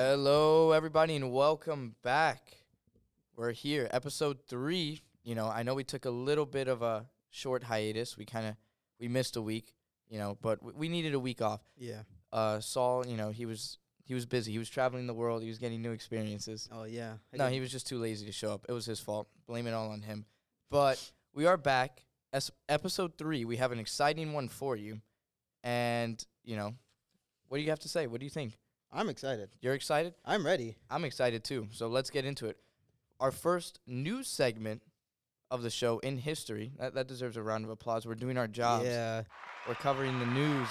Hello, everybody, and welcome back. We're here, episode three. You know, I know we took a little bit of a short hiatus. We kind of we missed a week, you know, but we, we needed a week off. Yeah. Uh, Saul, you know, he was he was busy. He was traveling the world. He was getting new experiences. Oh yeah. I No, did- he was just too lazy to show up. It was his fault. Blame it all on him. But we are back. As episode three, we have an exciting one for you. And, you know, what do you have to say? What do you think? I'm excited. You're excited? I'm ready. I'm excited too. So let's get into it. Our first news segment of the show in history. That, that deserves a round of applause. We're doing our jobs. Yeah. We're covering the news.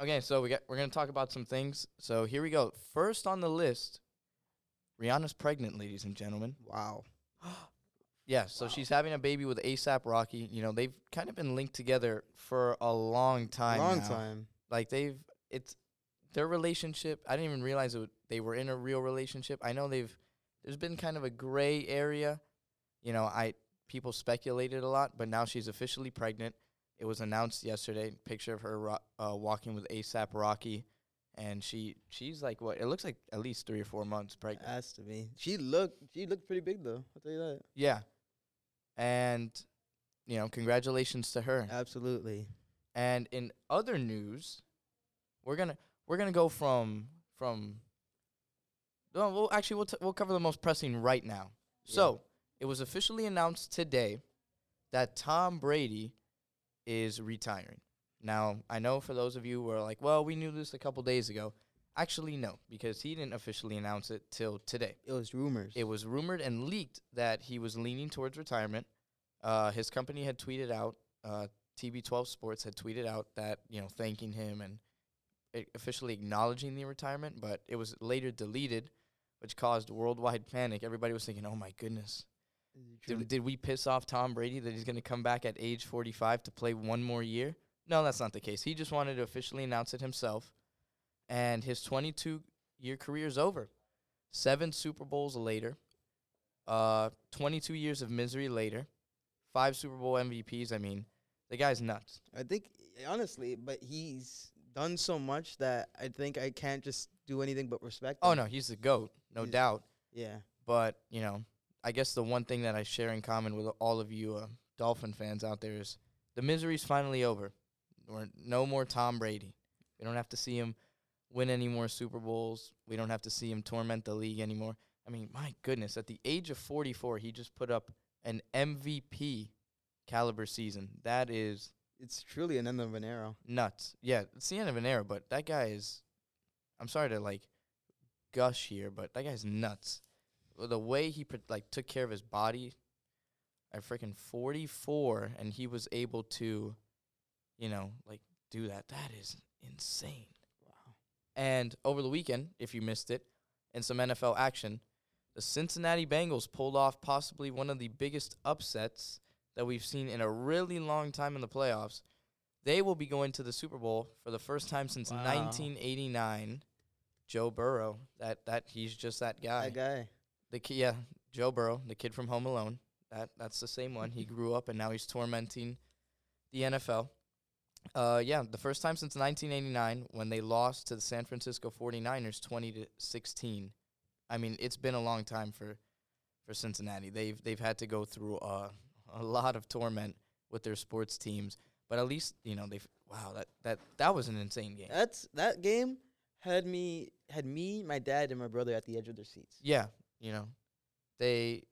Okay, so we got we're gonna talk about some things. So here we go. First on the list, Rihanna's pregnant, ladies and gentlemen. Wow. Yeah, so she's having a baby with ASAP Rocky. You know, they've kind of been linked together for a long time. Long now. time. Like they've it's their relationship. I didn't even realize it, they were in a real relationship. I know they've there's been kind of a gray area. You know, I people speculated a lot, but now she's officially pregnant. It was announced yesterday. Picture of her ro- uh, walking with ASAP Rocky, and she she's like what? It looks like at least three or four months pregnant. Has to be. She looked. She looked pretty big though. I'll tell you that. Yeah, and you know, congratulations to her. Absolutely. And in other news, we're gonna we're gonna go from from. No, well, actually, we'll t- we'll cover the most pressing right now. So it was officially announced today that Tom Brady is retiring. Now I know for those of you who are like, well, we knew this a couple days ago. Actually, no, because he didn't officially announce it till today. It was rumors. It was rumored and leaked that he was leaning towards retirement. Uh, his company had tweeted out, uh, TB12 Sports had tweeted out that you know thanking him and officially acknowledging the retirement, but it was later deleted, which caused worldwide panic. Everybody was thinking, "Oh my goodness, did, did we piss off Tom Brady that he's going to come back at age 45 to play one more year?" No, that's not the case. He just wanted to officially announce it himself, and his 22 year career is over. Seven Super Bowls later, uh, 22 years of misery later, five Super Bowl MVPs. I mean, the guy's nuts. I think honestly, but he's done so much that I think I can't just do anything but respect. Oh him. no, he's the goat, no He's- doubt. Yeah. But you know, I guess the one thing that I share in common with all of you uh, Dolphin fans out there is the misery's finally over. We're no more Tom Brady. We don't have to see him win any more Super Bowls. We don't have to see him torment the league anymore. I mean, my goodness, at the age of 44, he just put up an MVP caliber season. That is It's truly an end of an era. nuts. Yeah, it's the end of an era, but that guy is. I'm sorry to like gush here, but that guy's nuts. The way he pr- like took care of his body, at freaking 44, and he was able to, you know, like do that. That is insane. Wow. And over the weekend, if you missed it, in some NFL action, the Cincinnati Bengals pulled off possibly one of the biggest upsets that we've seen in a really long time in the playoffs. They will be going to the Super Bowl for the first time since Wow. 1989. Joe Burrow, that that he's just that guy. That guy. The ki- yeah, Joe Burrow, the kid from Home Alone. That that's the same one. He grew up and now he's tormenting the NFL. Uh, yeah, the first time since 1989 when they lost to the San Francisco 49ers 20 to 16. I mean, it's been a long time for for Cincinnati. They've they've had to go through uh, a lot of torment with their sports teams, but at least you know they've wow that that that was an insane game. That's that game had me had me, my dad, and my brother at the edge of their seats. Yeah, you know, they.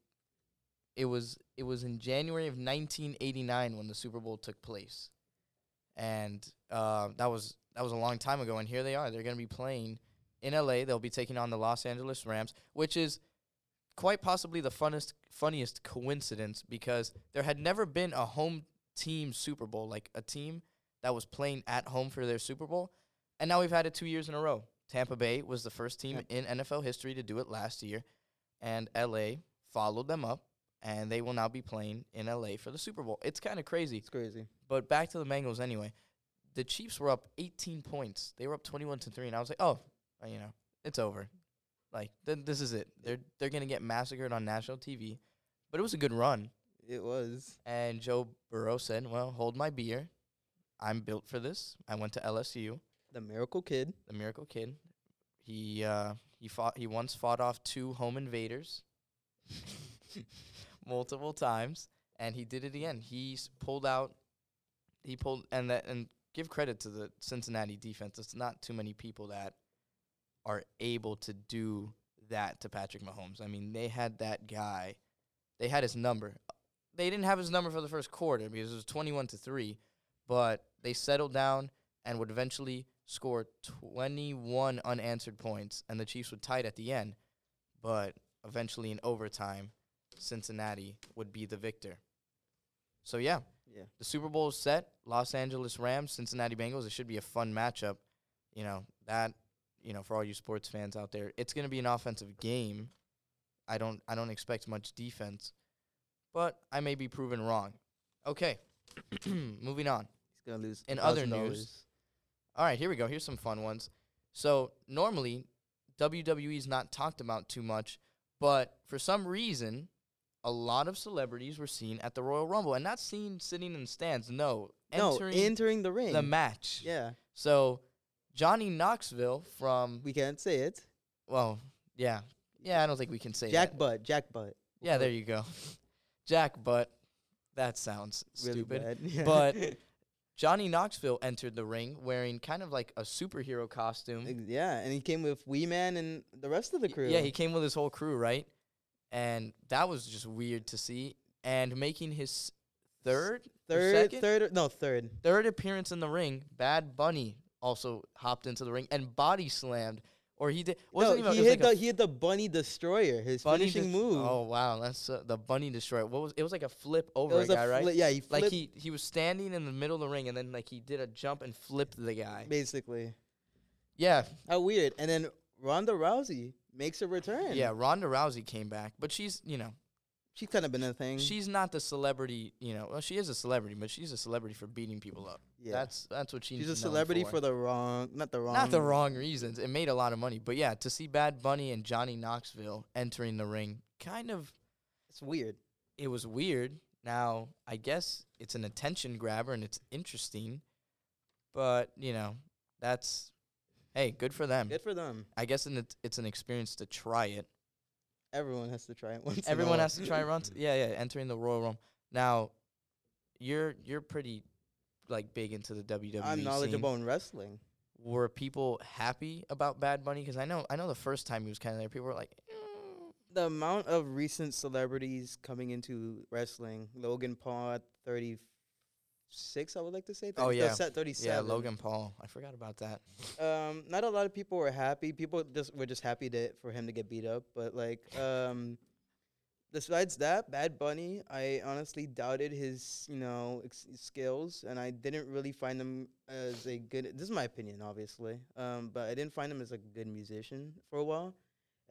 It was it was in January of 1989 when the Super Bowl took place, and uh, that was that was a long time ago. And here they are. They're going to be playing in LA. They'll be taking on the Los Angeles Rams, which is quite possibly the funnest funniest coincidence because there had never been a home team Super Bowl, like a team that was playing at home for their Super Bowl, and now we've had it two years in a row. Tampa Bay was the first team Yep. in NFL history to do it last year, and LA followed them up, and they will now be playing in LA for the Super Bowl. It's kind of crazy. It's crazy. But back to the Bengals anyway. The Chiefs were up 18 points. They were up 21 to 3 and I was like, "Oh, you know, it's over." Like th- this is it. They're they're going to get massacred on national TV. But it was a good run. It was. And Joe Burrow said, "Well, hold my beer. I'm built for this. I went to LSU. The Miracle Kid. the Miracle Kid. He uh, he fought. He once fought off two home invaders multiple times, and he did it again. He s- pulled out. He pulled and that and give credit to the Cincinnati defense. It's not too many people that are able to do that to Patrick Mahomes. I mean, they had that guy. They had his number. They didn't have his number for the first quarter because it was twenty-one to three, but they settled down and would eventually score 21 unanswered points, and the Chiefs would tie it at the end. But eventually, in overtime, Cincinnati would be the victor. So, yeah, Yeah. the Super Bowl is set. Los Angeles Rams, Cincinnati Bengals. It should be a fun matchup. You know, that, you know, for all you sports fans out there, it's going to be an offensive game. I don't I don't expect much defense, but I may be proven wrong. Okay. Moving on. He's gonna lose. In other $1,000. news, All right, here we go. Here's some fun ones. So normally, WWE is not talked about too much, but for some reason, a lot of celebrities were seen at the Royal Rumble, and not seen sitting in stands. No, no, entering entering the ring. the match. yeah, So Johnny Knoxville from we can't say it. well, yeah, yeah. I don't think we can say Jack that. Butt. Jack Butt. Yeah, there you go. Jack Butt. That sounds Really stupid. Yeah. But Johnny Knoxville entered the ring wearing kind of like a superhero costume. Yeah, and he came with Wee Man and the rest of the crew. Yeah, he came with his whole crew, right? And that was just weird to see. And making his third, or third, third, no third. third appearance in the ring, Bad Bunny also hopped into the ring and body slammed, or he did. Wasn't no, even, he it hit like the he hit the Bunny Destroyer, his bunny finishing dis- move. Oh wow, that's uh, the Bunny destroyer. What was it? Was like a flip over a guy, a right? yeah, he like he he was standing in the middle of the ring and then like he did a jump and flipped the guy. basically. Yeah, How weird! And then Ronda Rousey makes a return. yeah. Ronda Rousey came back, but she's you know she's kind of been a thing. she's not the celebrity. You know, well she is a celebrity, but she's a celebrity for beating people up. yeah, That's that's what she's. she's a celebrity for. the wrong, not the wrong, not the wrong reasons. It made a lot of money, but yeah, to see Bad Bunny and Johnny Knoxville entering the ring, kind of It's weird. it was weird. Now I guess it's an attention grabber and it's interesting, but you know that's hey, good for them. Good for them. I guess and it's, it's an experience to try it. Everyone has to try it once. Everyone has to try runs. Yeah, yeah, entering the Royal Rumble. Now, you're you're pretty like big into the WWE. I'm scene. knowledgeable in wrestling. Were people happy about Bad Bunny? Because I know I know the first time he was kind of there, people were like, "Mm." The amount of recent celebrities coming into wrestling, Logan Paul at 36, I would like to say. Oh, 30 yeah. Set 37. yeah, Logan Paul. I forgot about that. Um, not a lot of people were happy. People just were just happy to, for him to get beat up. But like, um, besides that, Bad Bunny, I honestly doubted his, you know, ex- skills, and I didn't really find him as a good. This is my opinion, obviously. Um, but I didn't find him as a good musician for a while.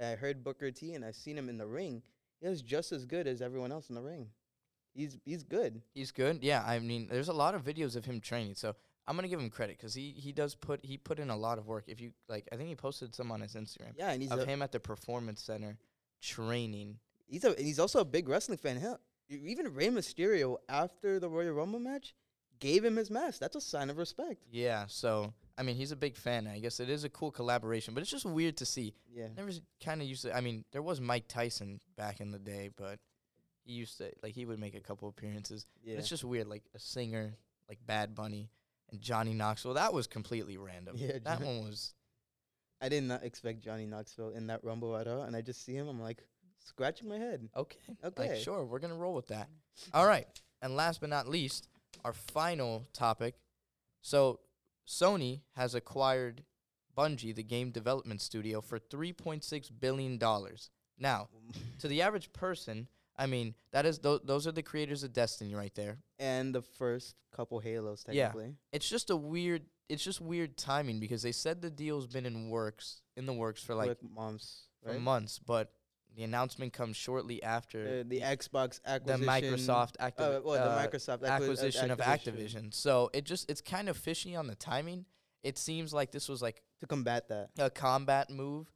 I heard Booker T, and I seen him in the ring. He was just as good as everyone else in the ring. He's he's good. He's good. Yeah, I mean, there's a lot of videos of him training, so I'm gonna give him credit because he he does put he put in a lot of work. If you like, I think he posted some on his Instagram Yeah, and he's of a, him at the performance center training. He's a and he's also a big wrestling fan. Hell, even Rey Mysterio after the Royal Rumble match gave him his mask. That's a sign of respect. Yeah, so I mean, he's a big fan. I guess it is a cool collaboration, but it's just weird to see. Yeah. Never kind of used to. I mean, there was Mike Tyson back in the day, but he used to like he would make a couple appearances. Yeah. It's just weird, like a singer like Bad Bunny and Johnny Knoxville. That was completely random. Yeah, that one was. I did not expect Johnny Knoxville in that Rumble at all, and I just see him. I'm like scratching my head. Okay. Okay. Like, sure, we're gonna roll with that. All right. And last but not least, our final topic. So, Sony has acquired Bungie, the game development studio, for three point six billion dollars. Now, to the average person, I mean, that is th- those are the creators of Destiny right there. and the first couple Halos, technically. Yeah. It's just a weird. It's just weird timing because they said the deal's been in works in the works for like Like for right? months, but the announcement comes shortly after Uh, the Xbox the acquisition. Microsoft activ- Uh, well, uh, the Microsoft acqui- uh, acquisition of Activision. So it just it's kind of fishy on the timing. It seems like this was like to combat that. a combat move,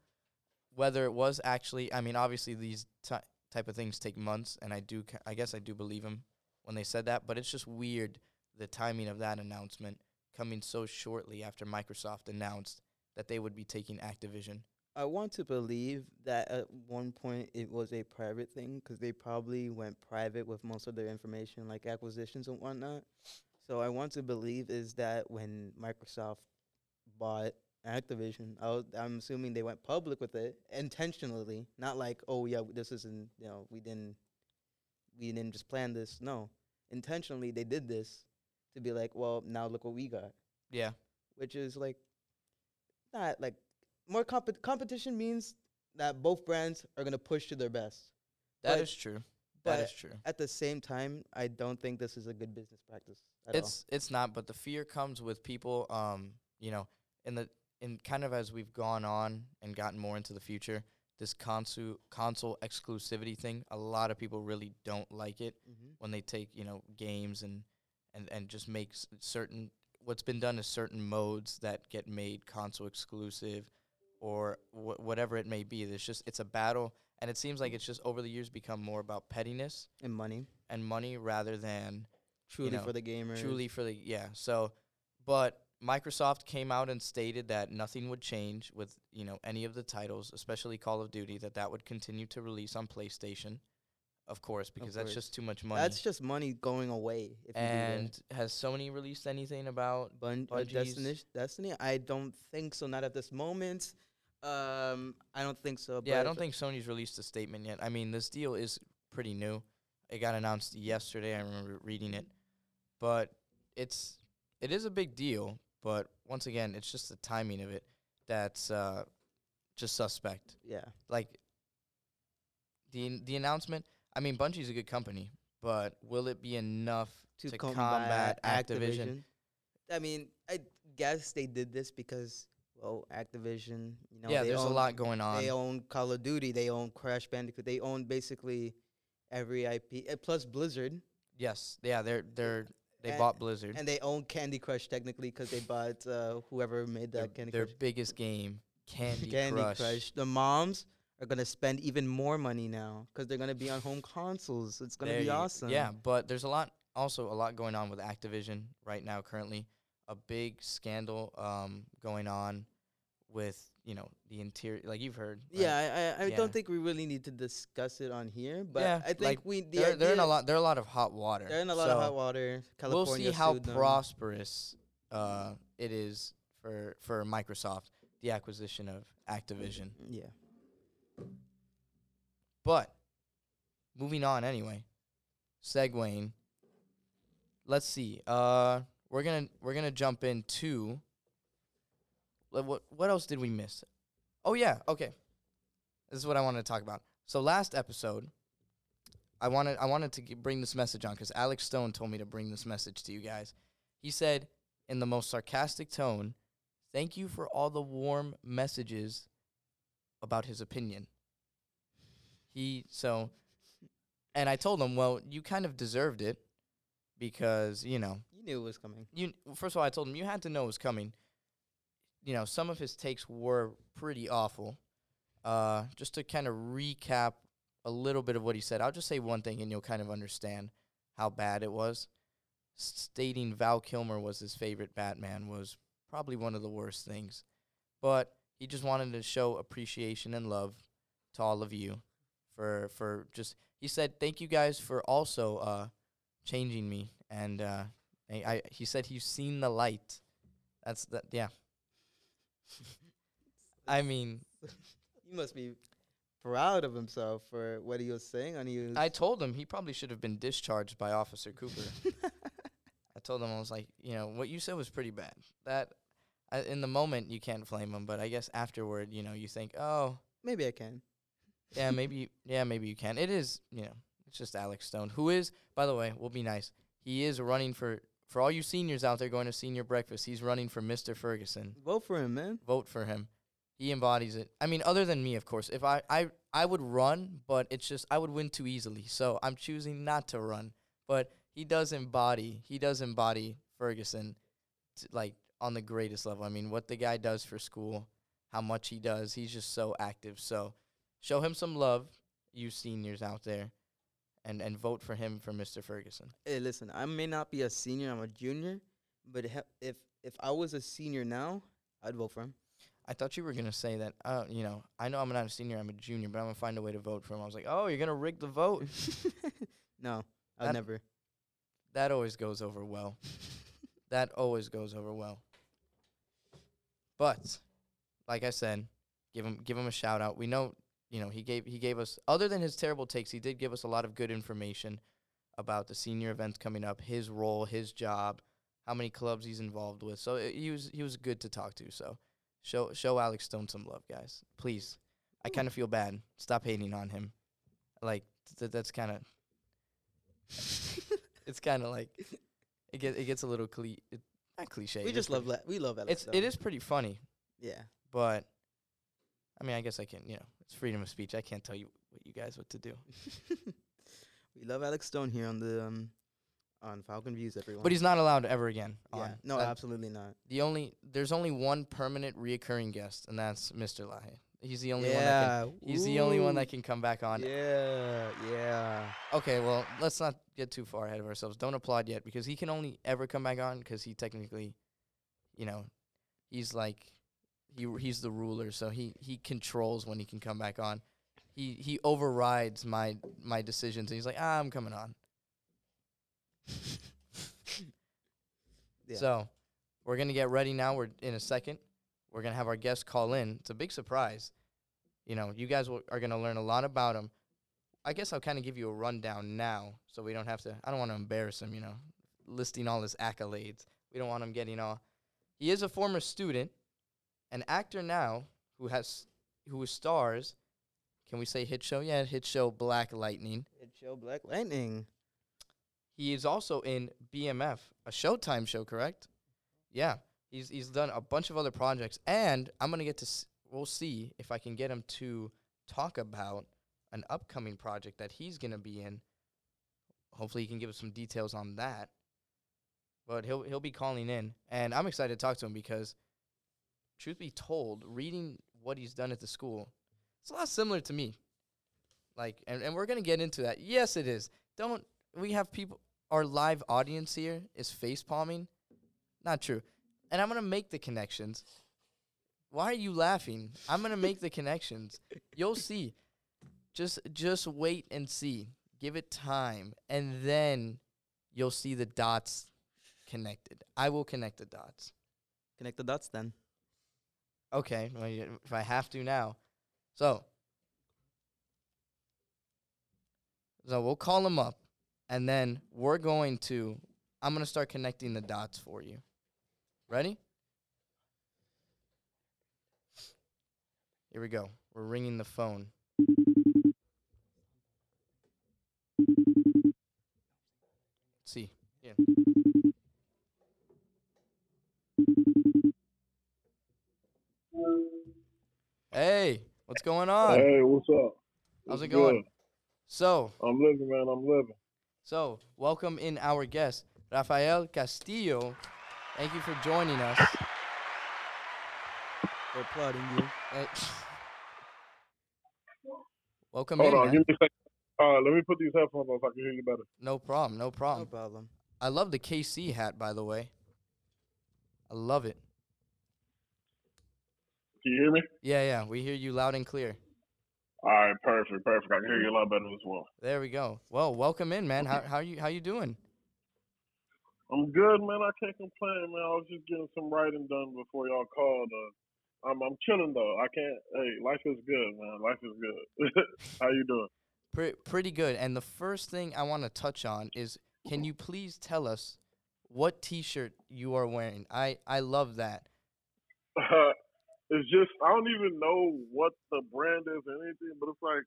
whether it was actually. I mean, obviously these ty type of things take months, and I do. I guess I do believe him when they said that, but it's just weird the timing of that announcement coming so shortly after Microsoft announced that they would be taking Activision. I want to believe that at one point it was a private thing because they probably went private with most of their information, like acquisitions and whatnot. So I want to believe is that when Microsoft bought Activision, I was, I'm assuming they went public with it intentionally, not like, oh yeah, this isn't, you know, we didn't, we didn't just plan this. No, intentionally they did this to be like, well, now look what we got Yeah. which is like not like more comp- competition means that both brands are gonna push to their best. that But- is true. That is true. At the same time, I don't think this is a good business practice at It's it's not, but the fear comes with people. Um, you know, in the in kind of as we've gone on and gotten more into the future, this console console exclusivity thing. A lot of people really don't like it. Mm-hmm. when they take you know games and and and just make certain. What's been done is certain modes that get made console exclusive, or wh- whatever it may be. There's just it's a battle, and it seems like it's just over the years become more about pettiness And money, and money rather than truly know, for the gamer. truly for the yeah so but microsoft came out and stated that nothing would change with you know any of the titles especially call of duty that that would continue to release on playstation of course because that's course. just too much money That's just money going away. If and has sony released anything about. Bun- uh, Destiny, Destiny, I don't think so. Not at this moment. Um, I don't think so. yeah i don't think sony's released a statement yet i mean this deal is pretty new it got announced yesterday i remember reading it but it's it is a big deal but once again it's just the timing of it that's uh just suspect Yeah, like the the announcement i mean bungie's a good company but will it be enough to, to combat, combat Activision. I mean, I guess they did this because well, Activision. You know, yeah they there's a lot going on They own Call of Duty. They own Crash Bandicoot. They own basically every IP, uh, plus Blizzard, yes yeah they're they're they And- bought blizzard and they own Candy Crush technically because they bought uh, whoever made their, that Candy Crush. their Crush. biggest game candy, Candy crush. Crush. The moms are gonna spend even more money now because they're gonna be on home consoles. It's gonna There be awesome. Yeah, but there's a lot, also a lot going on with Activision right now. Currently, a big scandal um, going on with you know the interior, like you've heard. right? Yeah, I, I, Yeah. don't think we really need to discuss it on here, but Yeah, I think like, we the they're, they're in a lot. They're a lot of hot water. They're in a lot of hot water. We'll see how them. prosperous uh, it is for for Microsoft the acquisition of Activision. Yeah. But moving on anyway. Segwaying. Let's see. Uh we're going to we're to jump into what what else did we miss? Oh yeah, okay. This is what I wanted to talk about. So last episode I wanted I wanted to g- bring this message on cuz Alex Stone told me to bring this message to you guys. He said in the most sarcastic tone, "Thank you for all the warm messages about his opinion." He so and I told him, "Well, you kind of deserved it because, you know, You knew it was coming. you first of all, I told him you had to know it was coming. You know, some of his takes were pretty awful. Uh, just to kind of recap a little bit of what he said, I'll just say one thing, and you'll kind of understand how bad it was. Stating Val Kilmer was his favorite Batman was probably one of the worst things, but he just wanted to show appreciation and love to all of you for for just. He said, "Thank you guys for also uh, changing me," and uh, I, I he said he's seen the light. That's that. Yeah. I mean, You must be proud of himself for what he was saying on you. I told him he probably should have been discharged by Officer Cooper. I told him I was like, you know, what you said was pretty bad. That I, in the moment you can't flame him, but I guess afterward, you know, you think, oh, Maybe I can. yeah, maybe, yeah, maybe you can. It is, you know, it's just Alex Stone, who is, by the way, we'll be nice. He is running for for all you seniors out there going to senior breakfast. He's running for Mr. Ferguson. Vote for him, man. vote for him. He embodies it. I mean, other than me, of course. If I, I I would run, but it's just I would win too easily. So I'm choosing not to run. But he does embody. He does embody Ferguson, t- like on the greatest level. I mean, what the guy does for school, how much he does. He's just so active. So show him some love, you seniors out there, and and vote for him for Mr. Ferguson. Hey, listen, I may not be a senior. I'm a junior, but he- if if I was a senior now, I'd vote for him. I thought you were gonna say that. Uh, you know, I know I'm not a senior, I'm a junior, but I'm gonna find a way to vote for him. I was like, oh, you're gonna rig the vote. no, That- never. that always goes over well. that always goes over well. But, like I said, give him give him a shout out. We know, you know, he gave he gave us other than his terrible takes, he did give us a lot of good information about the senior events coming up, his role, his job, how many clubs he's involved with. So uh, he was he was good to talk to. So show show Alex Stone some love, guys, please. I kind of feel bad. Stop hating on him. Like th- that's kind of it's kind of like it gets it gets a little cli it, not cliche. we it just love la- we love Alex. It's Stone. it is pretty funny, Yeah. but I mean, I guess I can you know it's freedom of speech. I can't tell you what you guys what to do. we love Alex Stone here on the um on Falcon Views, everyone. But he's not allowed ever again. yeah. on. No, That- absolutely not. the only there's only one permanent reoccurring guest, and that's Mr. Lahe. He's the only one that can. He's the only one that can come back on. Yeah, yeah. Okay, well, let's not get too far ahead of ourselves. Don't applaud yet because he can only ever come back on because he technically, you know, he's like, he he's the ruler, so he he controls when he can come back on. He he overrides my my decisions, and he's like, ah, I'm coming on. Yeah. So, we're gonna get ready now. We're in a second. We're gonna have our guest call in. It's a big surprise. You know, you guys will, are gonna learn a lot about him. I guess I'll kind of give you a rundown now, so we don't have to. I don't want to embarrass him. You know, listing all his accolades. We don't want him getting all. He is a former student, an actor now who has who stars. Can we say hit show? Yeah, hit show Black Lightning. It show Black Lightning. He is also in BMF, a Showtime show, correct? Yeah, he's he's done a bunch of other projects, and I'm gonna get to. S- we'll see if I can get him to talk about an upcoming project that he's gonna be in. Hopefully, he can give us some details on that. But he'll he'll be calling in, and I'm excited to talk to him because, truth be told, reading what he's done at the school, it's a lot similar to me. Like, and, and we're gonna get into that. Yes, it is. Don't we have people? Our live audience here is face palming. Not true. And I'm gonna make the connections. Why are you laughing? I'm gonna make the connections. You'll see. Just just wait and see. Give it time, and then you'll see the dots connected. I will connect the dots. Connect the dots then. Okay, well, if I have to now. So, so we'll call him up, and then we're going to. I'm gonna start connecting the dots for you. Ready? Here we go. We're ringing the phone. Let's see. Yeah. Hey, what's going on? Hey, what's up? How's What's it going? good? So, I'm living, man. I'm living. so welcome in our guest, Rafael Castillo. Thank you for joining us. We're applauding you. Uh, welcome Hold in, on, man. give me a second. Uh, let me put these headphones on so I can hear you better. No problem, no No problem. problem. I love the KC hat, by the way. I love it. Can you hear me? Yeah, yeah, we hear you loud and clear. All right, perfect, perfect. I can hear you a lot better as well. There we go. Well, welcome in, man. How how you how you doing? I'm good, man. I can't complain, man. I was just getting some writing done before y'all called. Uh, I'm I'm chilling though. I can't. Hey, life is good, man. Life is good. How you doing? Pre- pretty good. And the first thing I want to touch on is, can you please tell us what T-shirt you are wearing? I I love that. it's just I don't even know what the brand is or anything, but it's like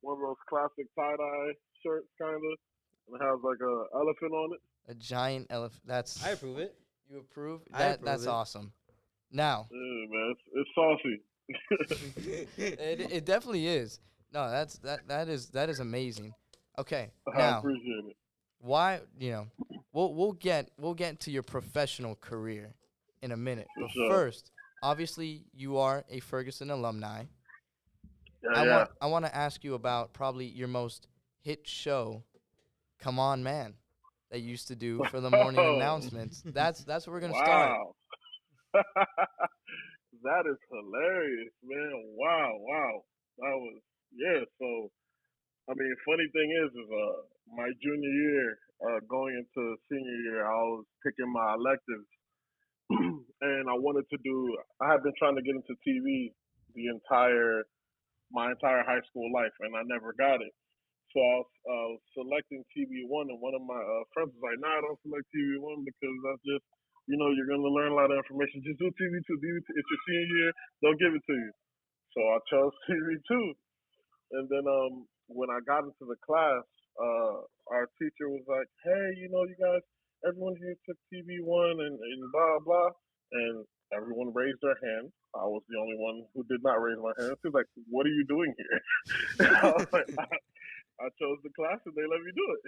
one of those classic tie dye shirts, kind of, and it has like a elephant on it. A giant elephant. That's I approve it. you approve. I That approve that's it. awesome. Now Yeah, man, it's, it's saucy. it it definitely is. No, that's that that is that is amazing. Okay, I now appreciate it. why you know we'll we'll get we'll get to your professional career in a minute. For But sure. first, obviously you are a Ferguson alumni. Yeah, I yeah. want I want to ask you about probably your most hit show, Come On Man, that you used to do for the morning announcements. That's that's where we're gonna start. wow. that is hilarious, man. Wow, wow. That was yeah. So, I mean, funny thing is, is uh, my junior year, uh, going into senior year, I was picking my electives, and I wanted to do. I had been trying to get into TV the entire my entire high school life, and I never got it. So I was, uh, was selecting TV one, and one of my uh, friends was like, "Nah, I don't select TV one because that's just you know, you're to learn a lot of information. Just do TV2. TV2. It's your senior year. They'll give it to you. So I chose TV2. And then um, when I got into the class, uh, our teacher was like, hey, you know, you guys, everyone here took TV1 and, and blah, blah. And everyone raised their hand. I was the only one who did not raise my hand. She was like, what are you doing here? I was like, I chose the class and they let me do it.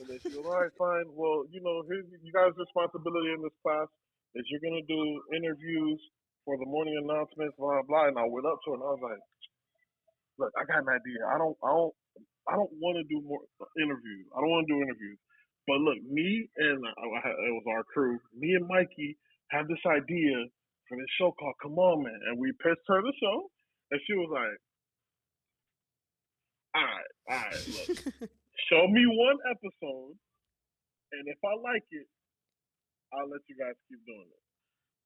And then she goes, all right, fine. Well, you know, here's you guys' responsibility in this class is you're gonna do interviews for the morning announcements, blah blah. And I went up to her and I was like, look, I got an idea. I don't, I don't, I don't want to do more interviews. I don't want to do interviews. But look, me and it was our crew. Me and Mikey had this idea for this show called Come On Man, and we pitched her the show, and she was like, all right, all right, look. Show me one episode, and if I like it, I'll let you guys keep doing it.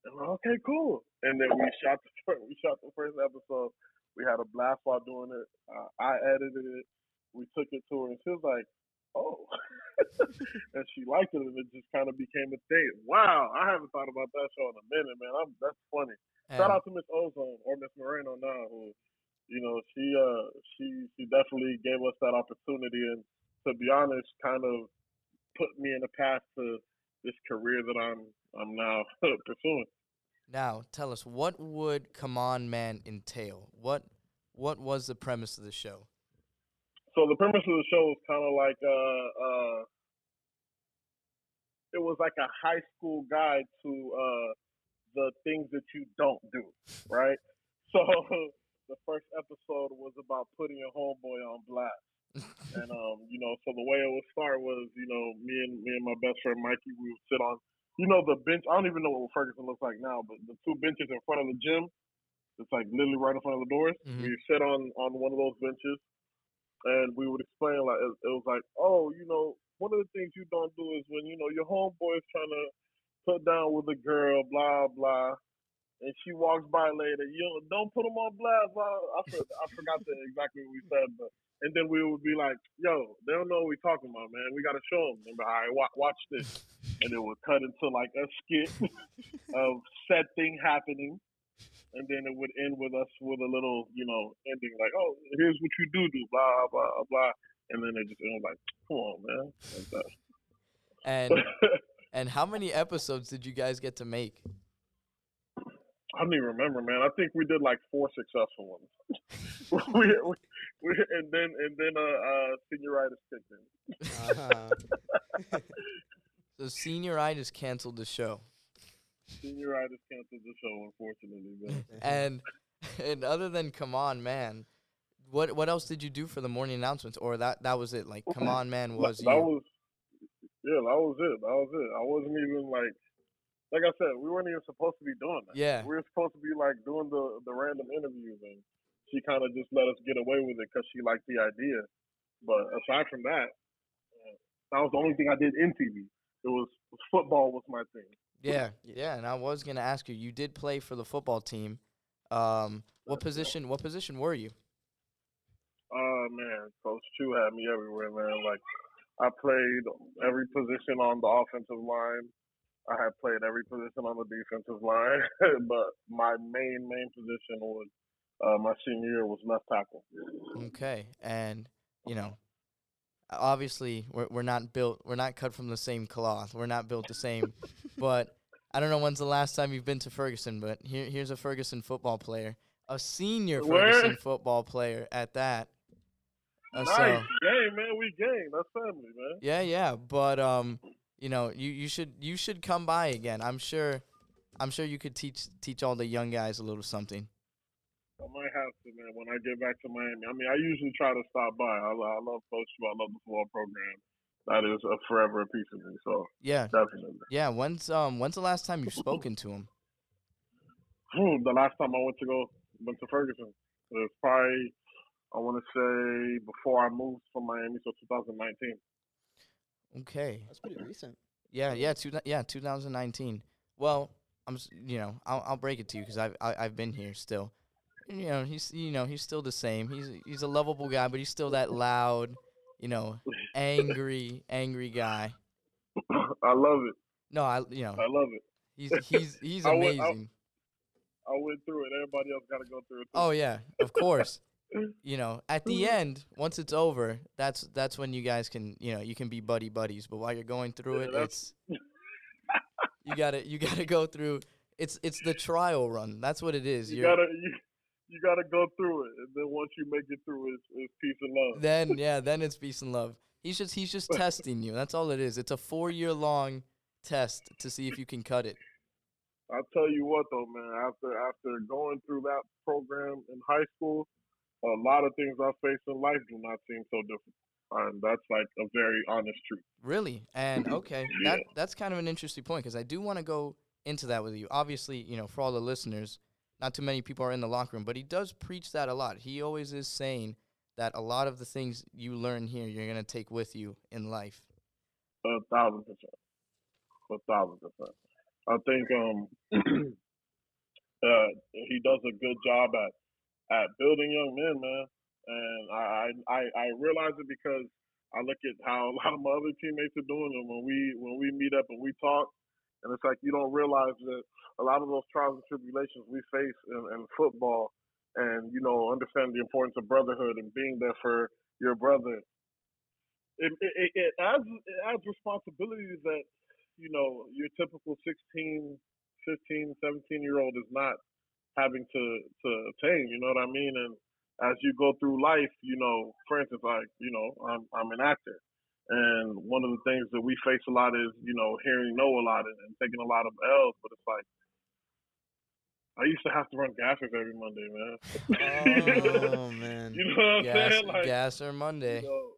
And like, okay, cool. And then we shot the first, we shot the first episode. We had a blast while doing it. Uh, I edited it. We took it to her, and she was like, "Oh," and she liked it, and it just kind of became a thing. Wow, I haven't thought about that show in a minute, man. I'm, that's funny. Shout out to Miss Ozone or Miss Moreno now, who you know, she uh she she definitely gave us that opportunity and to be honest, kind of put me in a path to this career that I'm I'm now pursuing. Now, tell us what would Come On Man entail? What what was the premise of the show? So the premise of the show was kind of like uh uh it was like a high school guide to uh the things that you don't do, right? So the first episode was about putting your homeboy on blast. and um, you know, so the way it would start was, you know, me and me and my best friend Mikey, we would sit on, you know, the bench. I don't even know what Ferguson looks like now, but the two benches in front of the gym, it's like literally right in front of the doors. Mm-hmm. We sit on on one of those benches, and we would explain like it, it was like, oh, you know, one of the things you don't do is when you know your homeboy is trying to put down with a girl, blah blah and she walks by later. You know, don't put them on blast. I, I forgot the, exactly what we said, but and then we would be like, "Yo, they don't know what we talking about, man. We got to show them." And all right, watch, watch this, and it would cut into like a skit of said thing happening, and then it would end with us with a little, you know, ending like, "Oh, here's what you do do," blah blah blah, and then it just end like, "Come on, man." Like and and how many episodes did you guys get to make? I don't even remember, man. I think we did like four successful ones. we, we, we, and then and then uh, uh senioritis kicked in. uh-huh. so senioritis canceled the show. Senioritis canceled the show, unfortunately, man. and and other than come on, man, what what else did you do for the morning announcements, or that that was it? Like, come on, man, was that you? was yeah, that was it. That was it. I wasn't even like like I said, we weren't even supposed to be doing that. Yeah, we were supposed to be like doing the the random interviews, and she kind of just let us get away with it because she liked the idea. But aside from that, uh, that was the only thing I did in TV. It was football was my thing. Yeah, yeah, and I was gonna ask you. You did play for the football team. Um, what position? What position were you? Uh man, Coach Chu had me everywhere, man. Like I played every position on the offensive line. I had played every position on the defensive line, but my main main position was uh, my senior year was left tackle. Okay, and you know, obviously we're we're not built, we're not cut from the same cloth, we're not built the same, but I don't know when's the last time you've been to Ferguson, but here here's a Ferguson football player, a senior Where? Ferguson football player at that. Uh, nice so, game, man. We game. That's family, man. Yeah, yeah, but um you know, you, you should you should come by again. I'm sure I'm sure you could teach teach all the young guys a little something. I might have to, man. When I get back to Miami, I mean, I usually try to stop by. I, I love Coach. I love the football program. That is a forever piece of me. So yeah, definitely. Yeah. When's um when's the last time you've spoken to him? the last time I went to go went to Ferguson. It was probably I want to say before I moved from Miami, so 2019. Okay. That's pretty recent. Yeah, yeah, two, yeah, 2019. Well, I'm, you know, I'll, I'll break it to you because I've, I, I've been here still. You know, he's, you know, he's still the same. He's, he's a lovable guy, but he's still that loud, you know, angry, angry guy. I love it. No, I, you know, I love it. he's, he's, he's I went- I- amazing. I went through it. Everybody else got to go through it. Too. Oh yeah, of course. You know, at the end, once it's over, that's that's when you guys can, you know, you can be buddy buddies. But while you're going through Yeah, it, that's- it's you gotta you gotta go through. It's it's the trial run. That's what it is. you You're, gotta you, you gotta go through it, and then once you make it through, it's, it's peace and love. then yeah, then it's peace and love. He's just he's just testing you. That's all it is. It's a four year long test to see if you can cut it. I tell you what though, man, after after going through that program in high school, a lot of things I face in life do not seem so different. And that's like a very honest truth. Really? And okay, that that's kind of an interesting point because I do want to go into that with you. Obviously, you know, for all the listeners, not too many people are in the locker room, but he does preach that a lot. He always is saying that a lot of the things you learn here, you're gonna take with you in life. A thousand percent. A thousand percent. I think um uh he does a good job at at building young men, man. And I I I, I realize it because I look at how a lot of my other teammates are doing and when we when we meet up and we talk and it's like you don't realize that a lot of those trials and tribulations we face in, in football and you know understand the importance of brotherhood and being there for your brother. It, it, it, adds it adds responsibilities that you know your typical 16 15 17 year old is not having to to attain you know what i mean? And as you go through life you know for instance like you know i'm i'm an actor and one of the things that we face a lot is you know hearing no a lot and, and taking a lot of l's but it's like I used to have to run gassers every Monday, man. Oh man. you know what I'm Gas, saying? Like, gasser Monday. you know,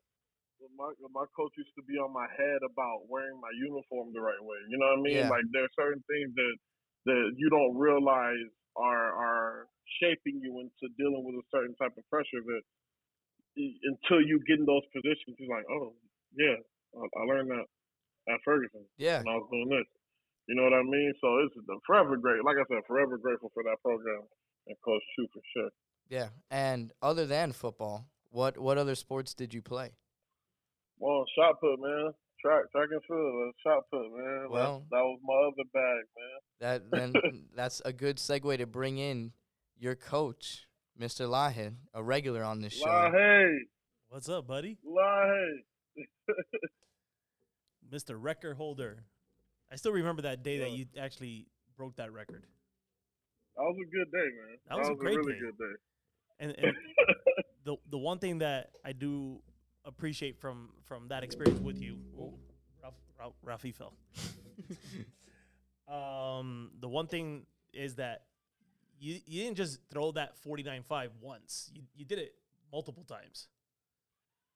my my coach used to be on my head about wearing my uniform the right way. You know what I mean? Yeah. Like there are certain things that that you don't realize are are shaping you into dealing with a certain type of pressure that until you get in those positions, you're like, oh yeah, I, I learned that at Ferguson Yeah, when I was doing this. You know what I mean? So it's forever great. Like I said, forever grateful for that program and Coach Chu for sure. yeah. And other than football, what what other sports did you play? Well, shot put, man. Track, track and field, uh, shot put, man. Well- that, that was my other bag, man. That then that's a good segue to bring in your coach, Mr. Lahin, a regular on this show. Lahey, What's up, buddy? la hey. Mr. Record Holder. I still remember that day that you actually broke that record. That was a good day, man. That was a great really day. good day. And, and the the one thing that I do appreciate from from that experience with you, oh, Raf, Raf, Rafael. um, the one thing is that you you didn't just throw that 49.5 once. You you did it multiple times.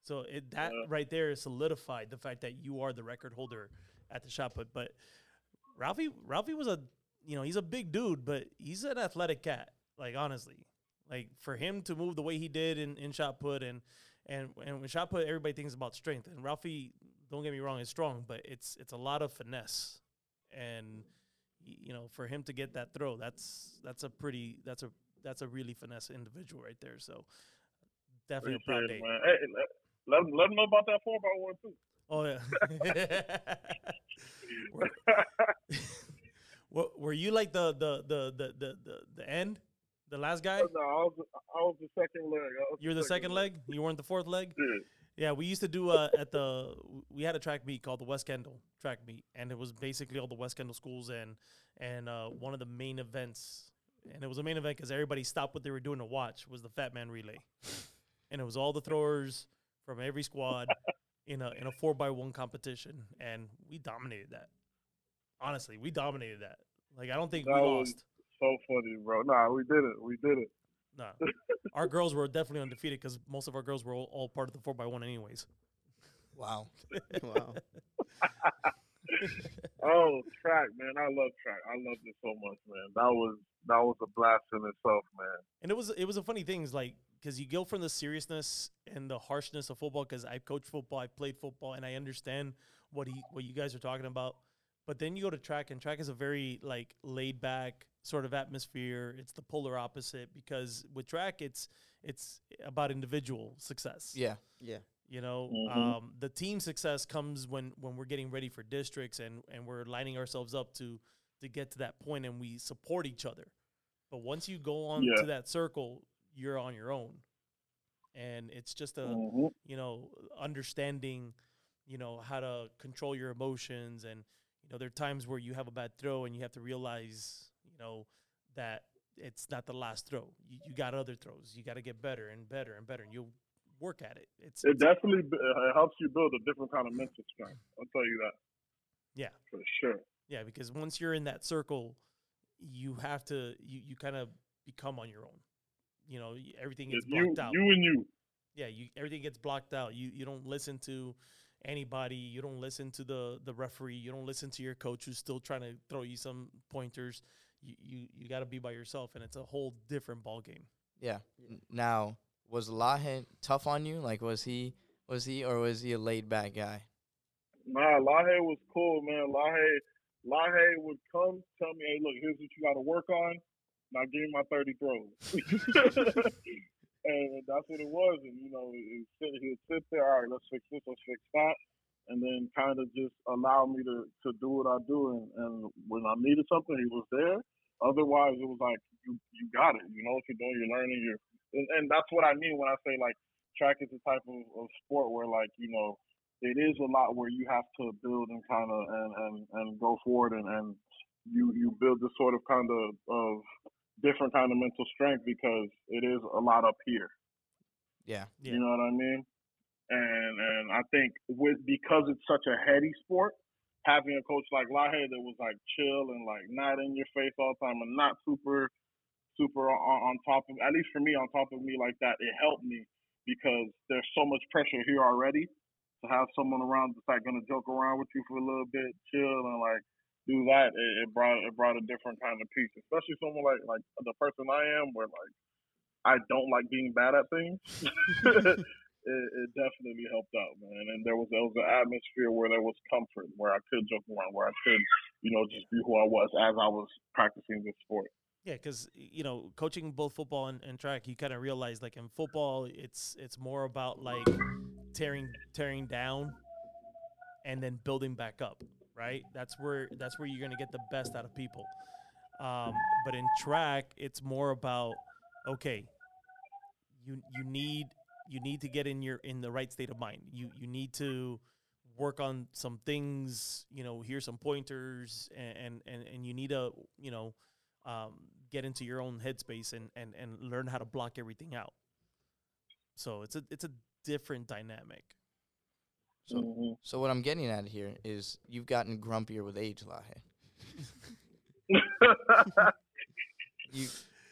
So it that Yeah. right there solidified the fact that you are the record holder at the shot put. But Ralphie Ralphie was a you know, he's a big dude, but he's an athletic cat. Like honestly. Like for him to move the way he did in, in shot put and and and when shot put everybody thinks about strength. And Ralphie, don't get me wrong, is strong, but it's it's a lot of finesse. And you know, for him to get that throw, that's that's a pretty that's a that's a really finesse individual right there. So definitely a proud Appreciate day. it. Hey, let, him- let him know about that four by one too. Oh yeah. were, were- you like the the the the the the, end, the last guy? no, I was I was the second leg. You were the second leg. You weren't the fourth leg. Yeah. Yeah, we used to do uh, at the we had a track meet called the West Kendall track meet, and it was basically all the West Kendall schools and and uh, one of the main events, and it was a main event because everybody stopped what they were doing to watch was the Fat Man Relay, and it was all the throwers from every squad in a in a four by one competition, and we dominated that. Honestly, we dominated that. Like I don't think we That was- lost. So funny, bro. Nah, we did it. We did it. No, our girls were definitely undefeated because most of our girls were all, all part of the four by one anyways. Wow. wow. Oh, track, man! I love track. I loved it so much, man. That was that was a blast in itself, man. And it was it was a funny thing, is like because you go from the seriousness and the harshness of football. Because I coach football, I played football, and I understand what he what you guys are talking about. But then you go to track, and track is a very like laid back sort of atmosphere. It's the polar opposite because with track, it's it's about individual success. Yeah. Yeah. You know, Mhm. um, the team success comes when when we're getting ready for districts and and we're lining ourselves up to to get to that point and we support each other. But once you go on Yeah. to that circle, you're on your own, and it's just a hmm you know understanding, you know how to control your emotions and you know there are times where you have a bad throw and you have to realize you know that it's not the last throw. You, you got other throws. You got to get better and better and better, and you'll work at it. It's, It it's definitely uh, helps you build a different kind of mental strength. I'll tell you that. Yeah. for sure. Yeah, because once you're in that circle, you have to you, you kind of become on your own. You know, everything gets It's you, blocked out. you and you. yeah, you everything gets blocked out. You you don't listen to anybody. You don't listen to the the referee. You don't listen to your coach who's still trying to throw you some pointers. You you, you got to be by yourself, and it's a whole different ball game. Yeah. Now, was Lahe tough on you? Like, was he, was he, or was he a laid back guy? Nah, Lahe was cool, man. Lahe, Lahe would come tell me, "Hey, look, here's what you got to work on. Now give me my thirty throws." and that's what it was. And you know, he'd sit, he'd sit there. All right, let's fix this. Let's fix that. And then kind of just allow me to to do what I do. And, and when I needed something, he was there. Otherwise, it was like you you got it. You know what you're doing. You're learning. You're and, and that's what I mean when I say like track is the type of, of sport where like you know it is a lot where you have to build and kind of and, and, and go forward and, and you you build this sort of kind of of different kind of mental strength because it is a lot up here. Yeah. Yeah. You know what I mean? And and I think with because it's such a heady sport, having a coach like Lahe that was like chill and like not in your face all the time and not super super on, on top of at least for me on top of me like that, it helped me because there's so much pressure here already. To have someone around that's like gonna joke around with you for a little bit, chill and like do that, it, it brought it brought a different kind of peace. Especially someone like like the person I am, where like I don't like being bad at things. it, it definitely helped out, man. And there was there was an atmosphere where there was comfort, where I could joke around, where I could, you know, just be who I was as I was practicing this sport. Yeah, because you know, coaching both football and, and track, you kind of realize like in football, it's it's more about like tearing tearing down and then building back up, right? That's where that's where you're gonna get the best out of people. Um, but in track, it's more about okay, you you need you need to get in your in the right state of mind. You you need to work on some things. You know, hear some pointers, and and and, you need to you know um, get into your own headspace and, and, and learn how to block everything out. So it's a it's a different dynamic. So, Mhm. so what I'm getting at here is you've gotten grumpier with age, Lahe. You,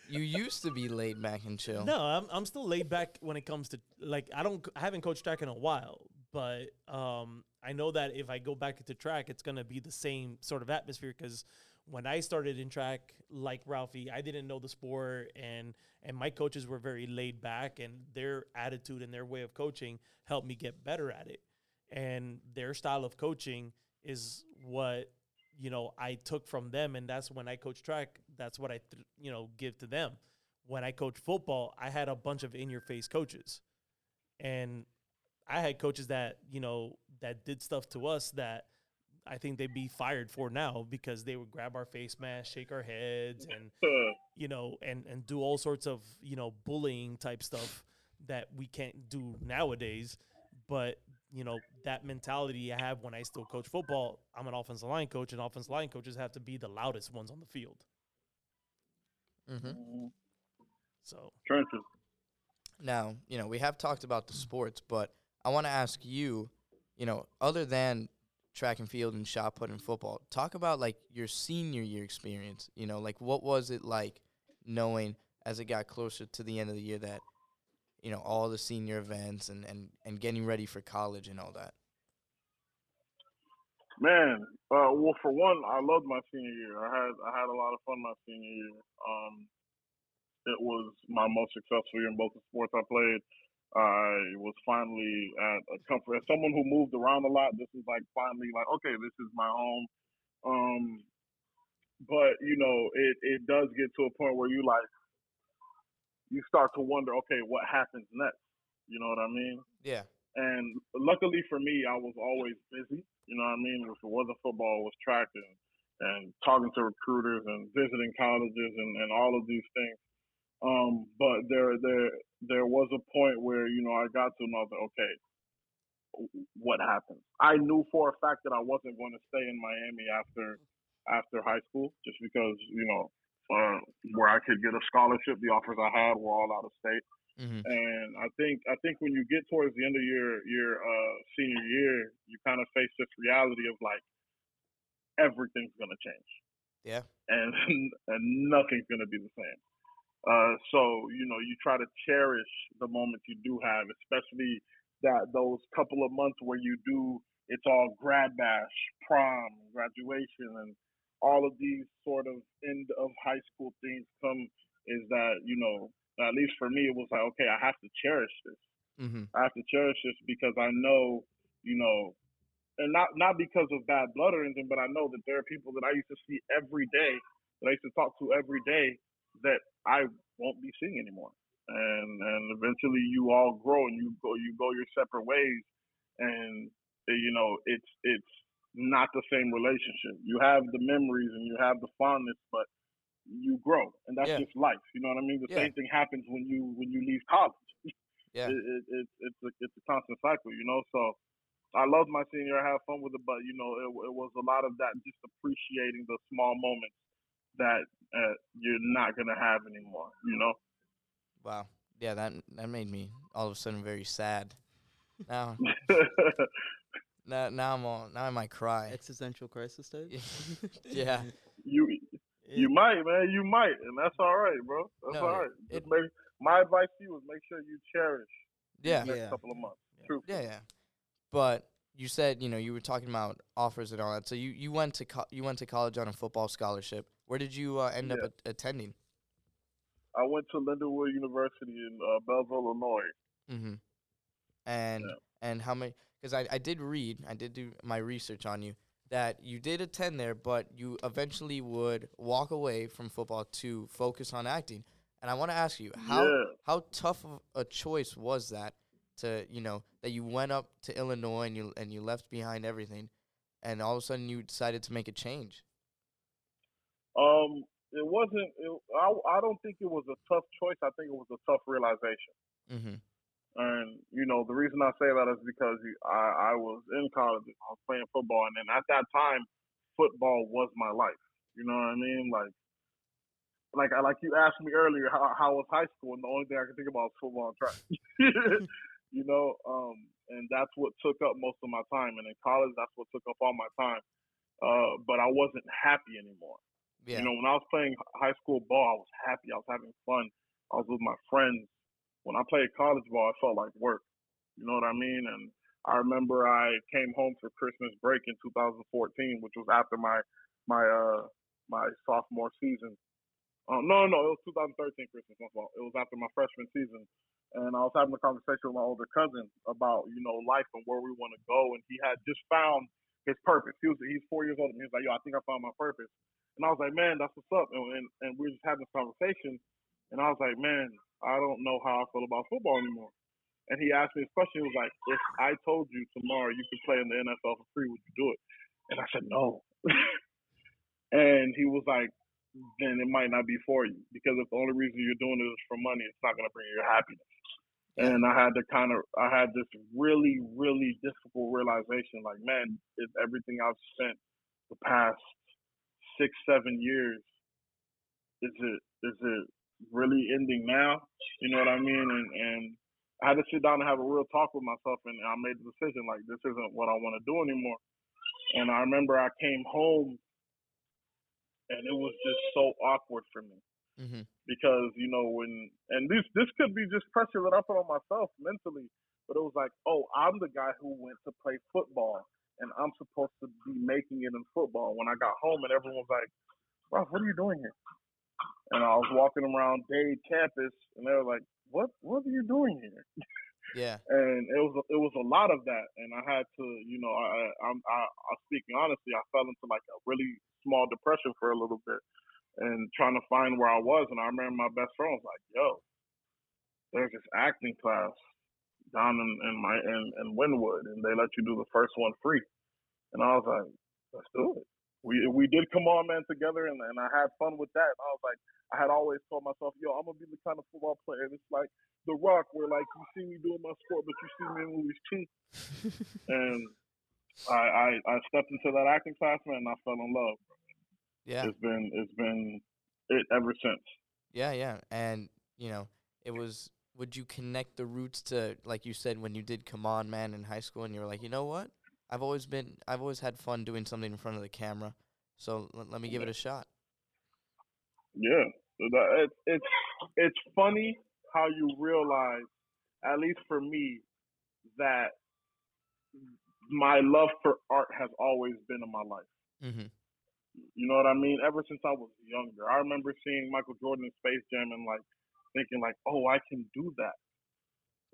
you used to be laid back and chill. No, I'm I'm still laid back when it comes to like I don't I haven't coached track in a while, but um I know that if I go back into track, it's gonna be the same sort of atmosphere because when I started in track, like Ralphie, I didn't know the sport, and and my coaches were very laid back, and their attitude and their way of coaching helped me get better at it, and their style of coaching is what you know I took from them, and that's when I coach track. That's what I th- you know give to them. When I coach football, I had a bunch of in your face coaches, and I had coaches that you know that did stuff to us that I think they'd be fired for now because they would grab our face mask, shake our heads, and you know, and and do all sorts of you know bullying type stuff that we can't do nowadays. But you know that mentality I have when I still coach football. I'm an offensive line coach, and offensive line coaches have to be the loudest ones on the field. hmm Mhm. So Trenches. Now, you know, we have talked about the sports, but I want to ask you, you know, other than track and field and shot put and football, talk about like your senior year experience. You know, like what was it like knowing as it got closer to the end of the year that, you know, all the senior events and, and, and getting ready for college and all that? Man, uh, well, for one, I loved my senior year. I had I had a lot of fun my senior year. Um, it was my most successful year in both the sports I played. I was finally at a comfort. As someone who moved around a lot, this is like finally like, okay, this is my home. Um, but you know, it it does get to a point where you like, you start to wonder, okay, what happens next? You know what I mean? Yeah. And luckily for me, I was always busy. You know what I mean? If it wasn't football, it was track and, and talking to recruiters and visiting colleges and, and all of these things. Um, but there, there, there was a point where you know I got to and I was like, okay, what happens? I knew for a fact that I wasn't going to stay in Miami after after high school, just because you know uh, where I could get a scholarship, the offers I had were all out of state. Mm-hmm. And I think I think when you get towards the end of your your uh, senior year, you kind of face this reality of like everything's gonna change. Yeah. And and nothing's gonna be the same. Uh, so you know you try to cherish the moments you do have, especially that those couple of months where you do it's all grad bash, prom, graduation, and all of these sort of end of high school things come is that you know at least for me, it was like, okay, I have to cherish this. Mm-hmm. I have to cherish this because I know, you know, and not not because of bad blood or anything, but I know that there are people that I used to see every day, that I used to talk to every day, that I won't be seeing anymore. And and eventually, you all grow and you go you go your separate ways, and you know, it's it's not the same relationship. You have the memories and you have the fondness, but you grow, and that's Yeah. just life. You know what I mean? The Yeah. same thing happens when you when you leave college. Yeah. It, it, it, it's a it's a constant cycle, you know. So I loved my senior. I had fun with it, but you know, it, it was a lot of that just appreciating the small moments that uh, you're not gonna have anymore. You know. Wow. Yeah, that that made me all of a sudden very sad. Now, now, now I'm all, now I might cry. Existential crisis type. yeah. you you might, man. You might, and that's all right, bro. That's No, all right. it- Just make, my advice to you is make sure you cherish Yeah. the next Yeah. couple of months. Yeah. True. Yeah, yeah. But you said you know you were talking about offers and all that. So you, you went to co- you went to college on a football scholarship. Where did you uh, end up Yeah. at- attending? I went to Lindenwood University in uh, Belleville, Illinois. Mm-hmm. And Yeah. and how many? Because I, I did read, I did do my research on you that you did attend there, but you eventually would walk away from football to focus on acting. And I want to ask you how yeah. how tough of a choice was that to you know that you went up to Illinois and you and you left behind everything, and all of a sudden you decided to make a change. Um, it wasn't. It, I I don't think it was a tough choice. I think it was a tough realization. Mm-hmm. And you know, the reason I say that is because I I was in college. I was playing football, and then at that time, football was my life. You know what I mean? Like, like I like you asked me earlier how how was high school, and the only thing I could think about was football and track. you know, um, and that's what took up most of my time. And in college, that's what took up all my time. Uh, but I wasn't happy anymore. Yeah. You know, when I was playing high school ball, I was happy. I was having fun. I was with my friends. When I played college ball, it felt like work. You know what I mean? And I remember I came home for Christmas break in 2014, which was after my my uh my sophomore season. Uh, no, no, it was 2013 Christmas. My fault. It was after my freshman season, and I was having a conversation with my older cousin about you know life and where we want to go, and he had just found his purpose. He was he's four years old, and. He was like, yo, I think I found my purpose. And I was like, man, that's what's up. And, and, and we were just having this conversation. And I was like, man, I don't know how I feel about football anymore. And he asked me this question. He was like, if I told you tomorrow you could play in the NFL for free, would you do it? And I said, no. and he was like, then it might not be for you. Because if the only reason you're doing it is for money, it's not going to bring you happiness. And I had to kind of, I had this really, really difficult realization like, man, it's everything I've spent the past six, seven years, is it is it really ending now? You know what I mean? And and I had to sit down and have a real talk with myself, and I made the decision like this isn't what I want to do anymore. And I remember I came home, and it was just so awkward for me Mm-hmm. because you know when and this this could be just pressure that I put on myself mentally, but it was like, oh, I'm the guy who went to play football and I'm supposed to be making it in football. When I got home and everyone was like, Ralph, what are you doing here? And I was walking around Dade campus and they were like, What what are you doing here? Yeah. and it was it was a lot of that, and I had to, you know, I, I'm I, I speaking honestly, I fell into like a really small depression for a little bit, and trying to find where I was, and I remember my best friend was like, "Yo, there's this acting class down in, in my in, in Wynwood, and they let you do the first one free," and I was like, "Let's do it." We we did come on man together, and and I had fun with that. And I was like, I had always told myself, "Yo, I'm gonna be the kind of football player that's like." The Rock, where like you see me doing my sport, but you see me in movies too. and I, I I stepped into that acting class, man, and I fell in love. Yeah. It's been it's been it ever since. Yeah, yeah. And, you know, it was would you connect the roots to like you said when you did Come On Man in high school and you were like, "You know what? I've always been I've always had fun doing something in front of the camera. So l- let me give it a shot." Yeah, it's it's it's funny how you realize, at least for me, that my love for art has always been in my life. Mhm. You know what I mean? Ever since I was younger, I remember seeing Michael Jordan in Space Jam and like thinking like, oh, I can do that.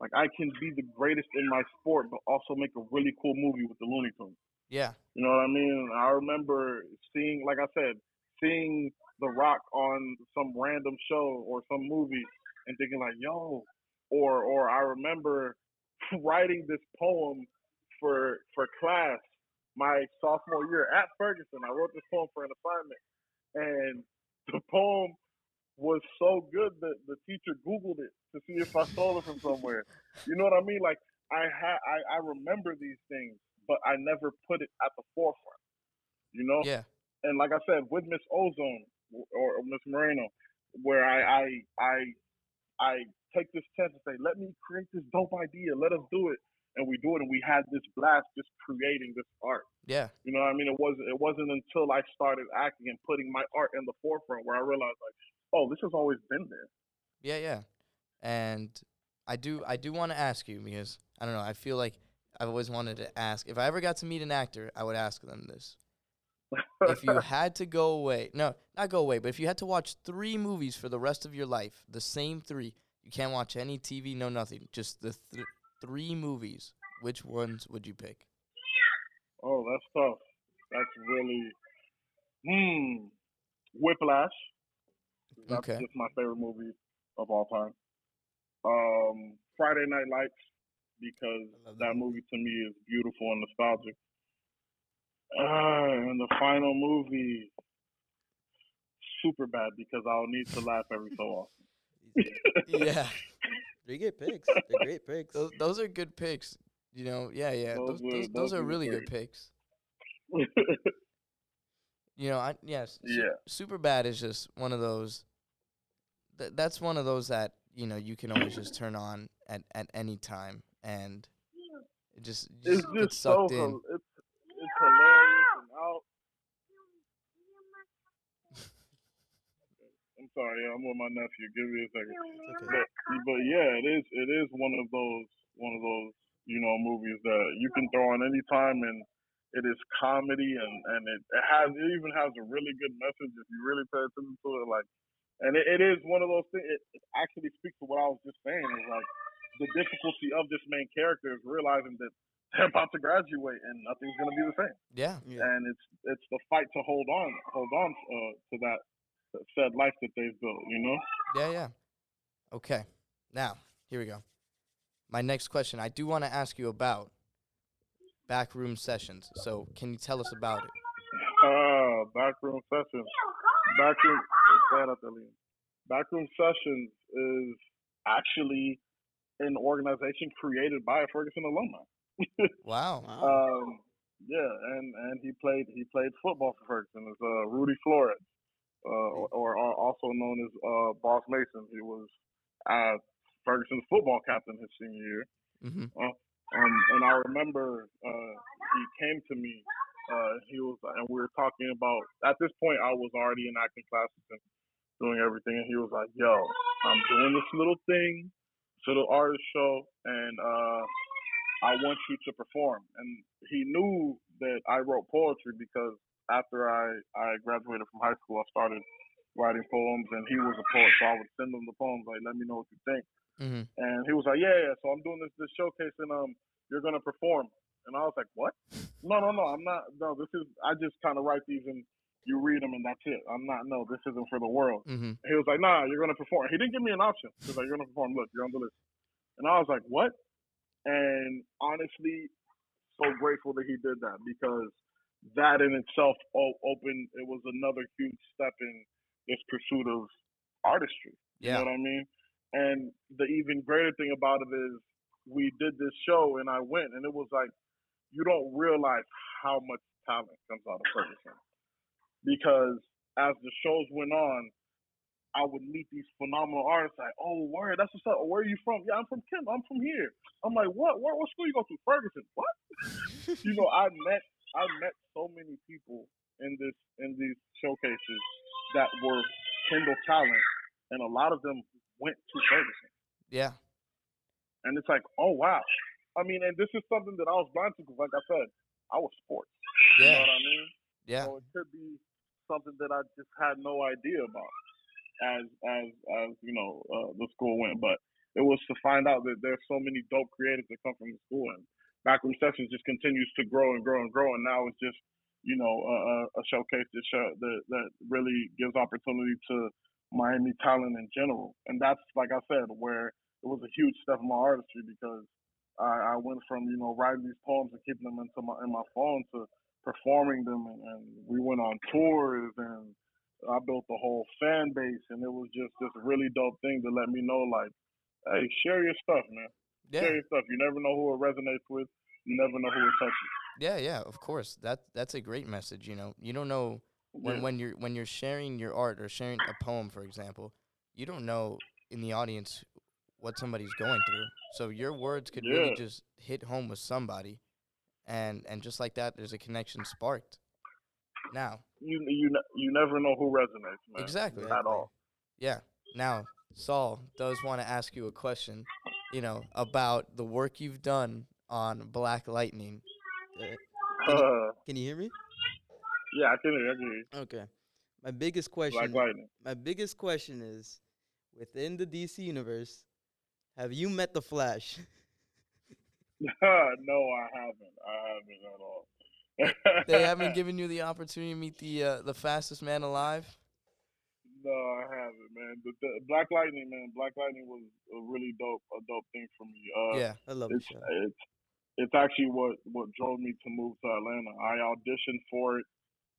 Like I can be the greatest in my sport, but also make a really cool movie with the Looney Tunes. Yeah. You know what I mean? I remember seeing, like I said, seeing The Rock on some random show or some movie and thinking like, yo, or or I remember writing this poem for for class my sophomore year at Ferguson. I wrote this poem for an assignment, and the poem was so good that the teacher Googled it to see if I stole it from somewhere. You know what I mean? Like I had, I, I remember these things, but I never put it at the forefront. You know? Yeah. And like I said, with Miss Ozone or, Miss Moreno, where I, I, I, I take this chance and say, let me create this dope idea. Let us do it. And we do it, and we had this blast just creating this art. Yeah. You know what I mean? It wasn't it wasn't until I started acting and putting my art in the forefront where I realized like, oh, this has always been there. Yeah, yeah. And I do I do want to ask you because I don't know, I feel like I've always wanted to ask if I ever got to meet an actor, I would ask them this. if you had to go away, no, not go away, but if you had to watch three movies for the rest of your life, the same three, you can't watch any TV, no nothing, just the th- three movies, which ones would you pick? oh, that's tough. That's really hmm. Whiplash. That's Okay. just my favorite movie of all time. Um, Friday Night Lights because that that movie to me is beautiful and nostalgic. Uh, and the final movie, Superbad because I'll need to laugh every so often. yeah. Three great picks. They're great picks. Those, those are good picks. You know, yeah, yeah. Those Those were- those, those those are were really good great. picks. You know, I yes. Su- Yeah. Superbad is just one of those. Th- that's one of those that you know you can always just turn on at, at any time, and it just, you it's just get just so sucked in. hil- it's it's hilarious and out. I'm sorry, I'm with my nephew. Give me a second. Okay. But, but yeah, it is it is one of those one of those you know movies that you can throw on any time and it is comedy and and it, it has it even has a really good message if you really pay attention to it like and it, it is one of those things it, it actually speaks to what I was just saying is like the difficulty of this main character is realizing that they're about to graduate and nothing's gonna be the same Yeah, Yeah. and it's it's the fight to hold on hold on uh, to that said life that they've built you know yeah, yeah. Okay, now here we go. My next question, I do want to ask you about backroom sessions. So, can you tell us about it? Uh, backroom sessions. Backroom. Up, Backroom sessions is actually an organization created by a Ferguson alumni. Wow. Wow. Um, yeah, and and he played he played football for Ferguson. It's uh, Rudy Flores, uh, or, or also known as uh, Boss Mason. He was uh, Ferguson's football captain his senior year. hmm Um, and I remember uh, he came to me. Uh, he was, and we were talking about. At this point, I was already in acting classes and doing everything. And he was like, "Yo, I'm doing this little thing, this little artist show, and uh, I want you to perform." And he knew that I wrote poetry because after I I graduated from high school, I started writing poems, and he was a poet, so I would send him the poems like, "Let me know what you think." Mm-hmm. And he was like, "Yeah, yeah." So I'm doing this this showcase, and um, you're gonna perform. And I was like, "What? No, no, no. I'm not. No, this is. I just kind of write these and you read them, and that's it. I'm not. No, this isn't for the world." Mm-hmm. He was like, "Nah, you're gonna perform." He didn't give me an option. He was like, "You're gonna perform. Look, you're on the list." And I was like, "What?" And honestly, so grateful that he did that because that in itself opened. It was another huge step in this pursuit of artistry. You Yeah. know what I mean? And the even greater thing about it is we did this show and I went and it was like you don't realize how much talent comes out of Ferguson. Because as the shows went on, I would meet these phenomenal artists like, oh word, that's what's up. Where are you from? Yeah, I'm from Kim. I'm from here. I'm like, what? Where, what school you go to? Ferguson. What? you know, I met I met so many people in this in these showcases that were Kendall talent, and a lot of them went to Ferguson. Yeah. And it's like, oh wow. I mean, and this is something that I was blind to because, like I said, I was sports. Yeah. You know what I mean? Yeah. So it could be something that I just had no idea about as as as you know uh, the school went. But it was to find out that there's so many dope creatives that come from the school, and Backroom Sessions just continues to grow and grow and grow, and now it's just you know a, a- a showcase that show, that that really gives opportunity to Miami talent in general, and that's like I said, where it was a huge step in my artistry because I, I went from you know writing these poems and keeping them into my in my phone to performing them, and, and we went on tours and I built a whole fan base, and it was just this really dope thing to let me know, like, hey, share your stuff, man. Yeah. Share your stuff. You never know who it resonates with. You never know who it touches. Yeah, yeah, of course. That that's a great message, you know. You don't know when Yeah. when you're when you're sharing your art or sharing a poem, for example, you don't know in the audience what somebody's going through. So your words could really just hit home with somebody, and and just like that, there's a connection sparked. Now, You you you never know who resonates, man. Exactly. At all. yeah. Now, Saul does want to ask you a question, you know, about the work you've done on Black Lightning. Uh, Can you hear me? yeah, I can hear. I can hear you. Okay. My biggest question. Black Lightning. My biggest question is, within the DC universe, have you met the Flash? no, I haven't. I haven't at all. They haven't given you the opportunity to meet the uh, the fastest man alive. No, I haven't, man. The, the Black Lightning, man. Black Lightning was a really dope, a dope thing for me. Uh, yeah. I love the it's show. it's it's actually what what drove me to move to Atlanta. I auditioned for it,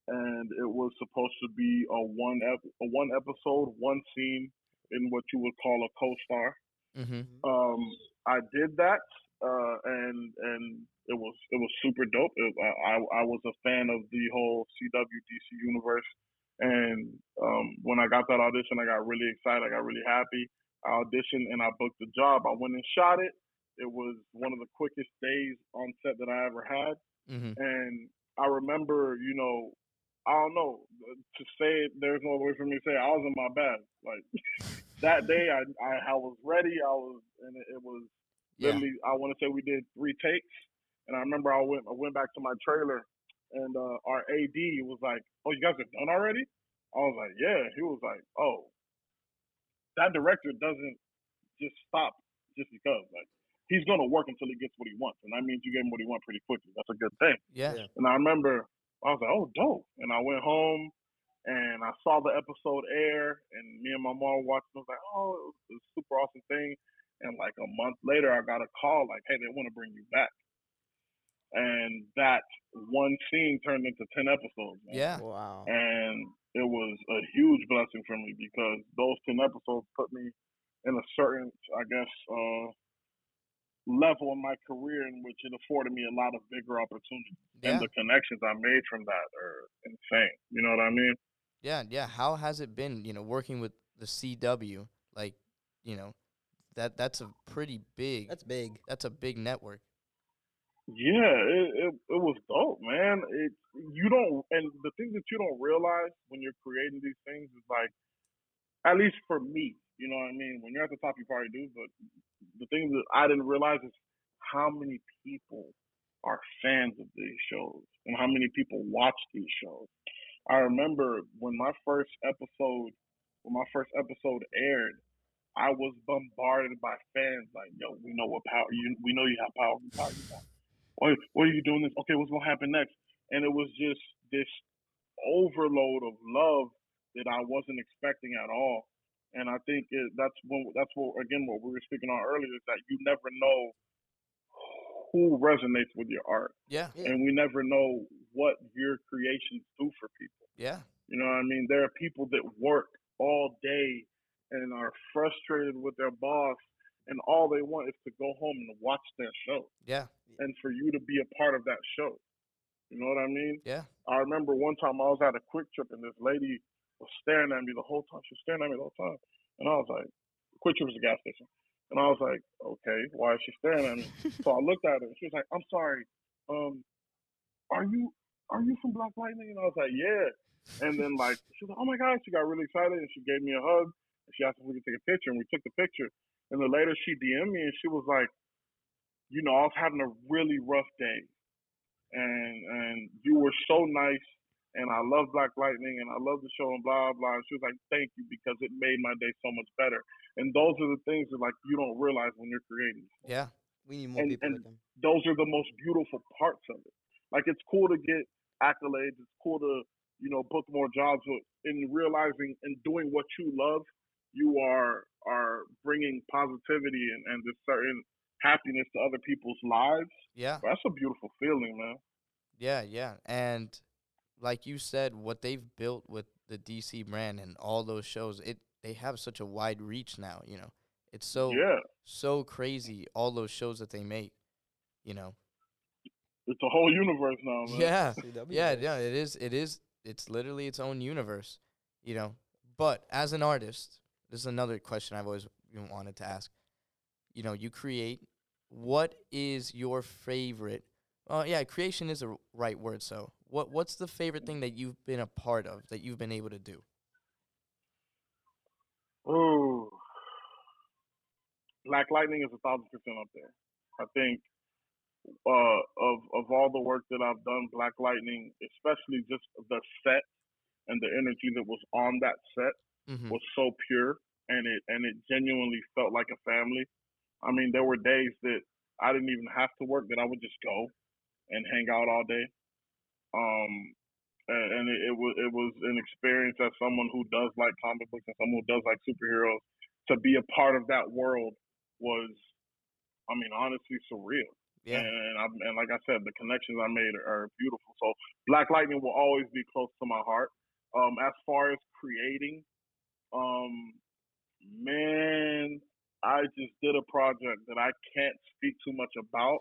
and it was supposed to be a one ep- a one episode, one scene in what you would call a co-star. Mm-hmm. Um, I did that, uh, and and it was it was super dope. It, I I was a fan of the whole CW DC universe, and um, when I got that audition, I got really excited. I got really happy. I auditioned and I booked the job. I went and shot it. It was one of the quickest days on set that I ever had, Mm-hmm. and I remember, you know, I don't know to say it. There's no way for me to say it. I was in my bag. Like that day, I, I I was ready. I was, and it, it was Yeah. literally. I want to say we did three takes, and I remember I went I went back to my trailer, and uh, our AD was like, "Oh, you guys are done already?" I was like, "Yeah." He was like, "Oh, that director doesn't just stop just because like." He's gonna work until he gets what he wants, and that means you gave him what he wants pretty quickly. That's a good thing. Yeah. Yeah. And I remember I was like, oh, dope. And I went home and I saw the episode air, and me and my mom watched. And I was like, oh, it was, a super awesome thing. And like a month later, I got a call like, hey, they want to bring you back. And that one scene turned into ten episodes. man. Yeah. Wow. And it was a huge blessing for me because those ten episodes put me in a certain, I guess, uh, level in my career in which it afforded me a lot of bigger opportunities Yeah. and the connections I made from that are insane. You know what I mean? Yeah, yeah. How has it been, you know, working with the CW? Like, you know, that that's a pretty big That's big. that's a big network. Yeah, it, it it was dope, man. It you don't and the thing that you don't realize when you're creating these things is like at least for me, you know what I mean? When you're at the top you probably do, but the thing that I didn't realize is how many people are fans of these shows and how many people watch these shows. I remember when my first episode when my first episode aired, I was bombarded by fans like, "Yo, we know what power you, we know you have power, we power you have. What, what are you doing this? Okay, what's gonna happen next?" And it was just this overload of love that I wasn't expecting at all. And I think it, that's when that's what again what we were speaking on earlier is that you never know who resonates with your art, Yeah. Yeah. and we never know what your creations do for people. Yeah. You know what I mean? There are people that work all day and are frustrated with their boss, and all they want is to go home and watch their show, Yeah. and for you to be a part of that show. You know what I mean? Yeah. I remember one time I was at a QuikTrip and this lady was staring at me the whole time. She was staring at me the whole time. And I was like, QuikTrip was a gas station. And I was like, okay, why is she staring at me? so I looked at her and she was like, I'm sorry. Um, are you are you from Black Lightning? And I was like, yeah. And then like she was like, oh my god, she got really excited and she gave me a hug and she asked if we could take a picture and we took the picture. And then later she DM'd me and she was like, you know, I was having a really rough day and and you were so nice and I love Black Lightning and I love the show and blah blah. And she was like, "Thank you because it made my day so much better." And those are the things that like you don't realize when you're creating. Yeah. We need more And- people and- like them. Those are the most beautiful parts of it. Like it's cool to get accolades. It's cool to you know book more jobs, but in realizing and doing what you love, you are are bringing positivity and and this certain happiness to other people's lives. Yeah. That's a beautiful feeling, man. Yeah, yeah. And like you said, what they've built with the DC brand and all those shows, it they have such a wide reach now, you know. It's so yeah, so crazy all those shows that they make, you know. It's a whole universe now, man. Yeah. Yeah, yeah, it is it is it's literally its own universe, you know. But as an artist, this is another question I've always wanted to ask. You know, you create what is your favorite uh, yeah, creation is a right word. So, what what's the favorite thing that you've been a part of that you've been able to do? Ooh. Black Lightning is a thousand percent up there. I think uh, of of all the work that I've done, Black Lightning, especially just the set and the energy that was on that set Mm-hmm. was so pure and it and it genuinely felt like a family. I mean, there were days that I didn't even have to work that I would just go and hang out all day. Um and, and it, it was it was an experience as someone who does like comic books and someone who does like superheroes to be a part of that world was I mean honestly surreal. Yeah. And I, and like I said, the connections I made are, are beautiful. So Black Lightning will always be close to my heart. Um, as far as creating, um, man, I just did a project that I can't speak too much about,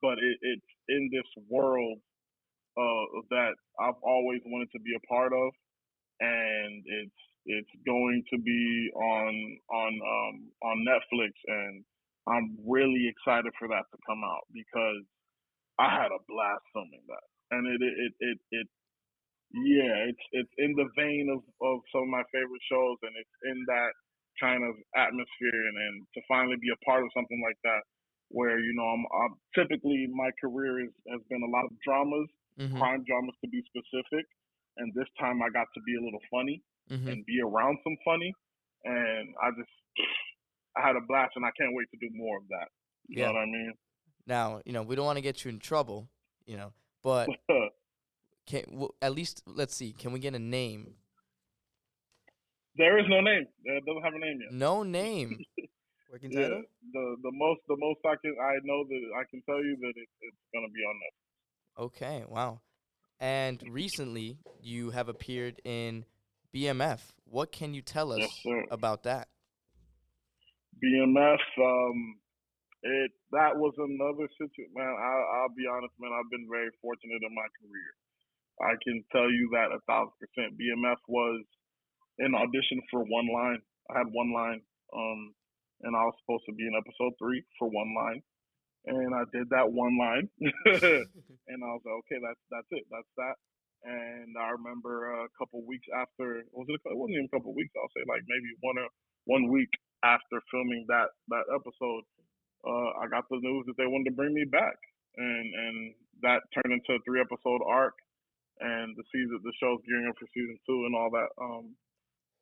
but it, it's in this world uh, that I've always wanted to be a part of, and it's it's going to be on on um, on Netflix, and I'm really excited for that to come out because I had a blast filming that, and it it it it, yeah, it's it's in the vein of, of some of my favorite shows, and it's in that kind of atmosphere, and, and to finally be a part of something like that, where you know I'm, I'm typically my career is, has been a lot of dramas, Mm-hmm. crime dramas to be specific, and this time I got to be a little funny Mm-hmm. and be around some funny, and I just I had a blast, and I can't wait to do more of that. You Yeah. know what I mean? Now, you know, we don't want to get you in trouble, you know, but can w- at least let's see, can we get a name? there is no name. It doesn't have a name yet. No name. Working Yeah, title? the the most the most I can I know that I can tell you that it, it's gonna be on Netflix. Okay, wow. And recently, you have appeared in BMF. What can you tell us Yes, about that? BMF, um, it that was another situation. Man, I, I'll be honest, man. I've been very fortunate in my career. I can tell you that a thousand percent. BMF was an audition for one line. I had one line, um, and I was supposed to be in episode three for one line, and I did that one line, and I was like, okay, that's that's it, that's that. And I remember a couple weeks after, was it? A, it wasn't even a couple weeks. I'll say like maybe one or one week after filming that that episode, uh, I got the news that they wanted to bring me back. and and that turned into a three episode arc, and the season the show's gearing up for season two and all that. Um,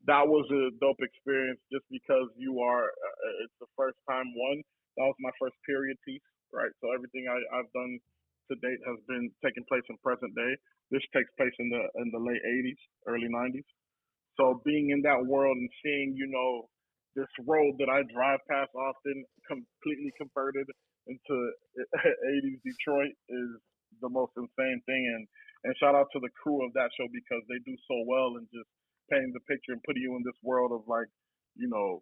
that was a dope experience just because you are. Uh, it's the first time one. That was my first period piece, right? So everything I, I've done to date has been taking place in present day. This takes place in the in the late '80s, early '90s. So being in that world and seeing, you know, this road that I drive past often completely converted into 80s Detroit is the most insane thing. And and shout out to the crew of that show because they do so well and just painting the picture and putting you in this world of like, you know,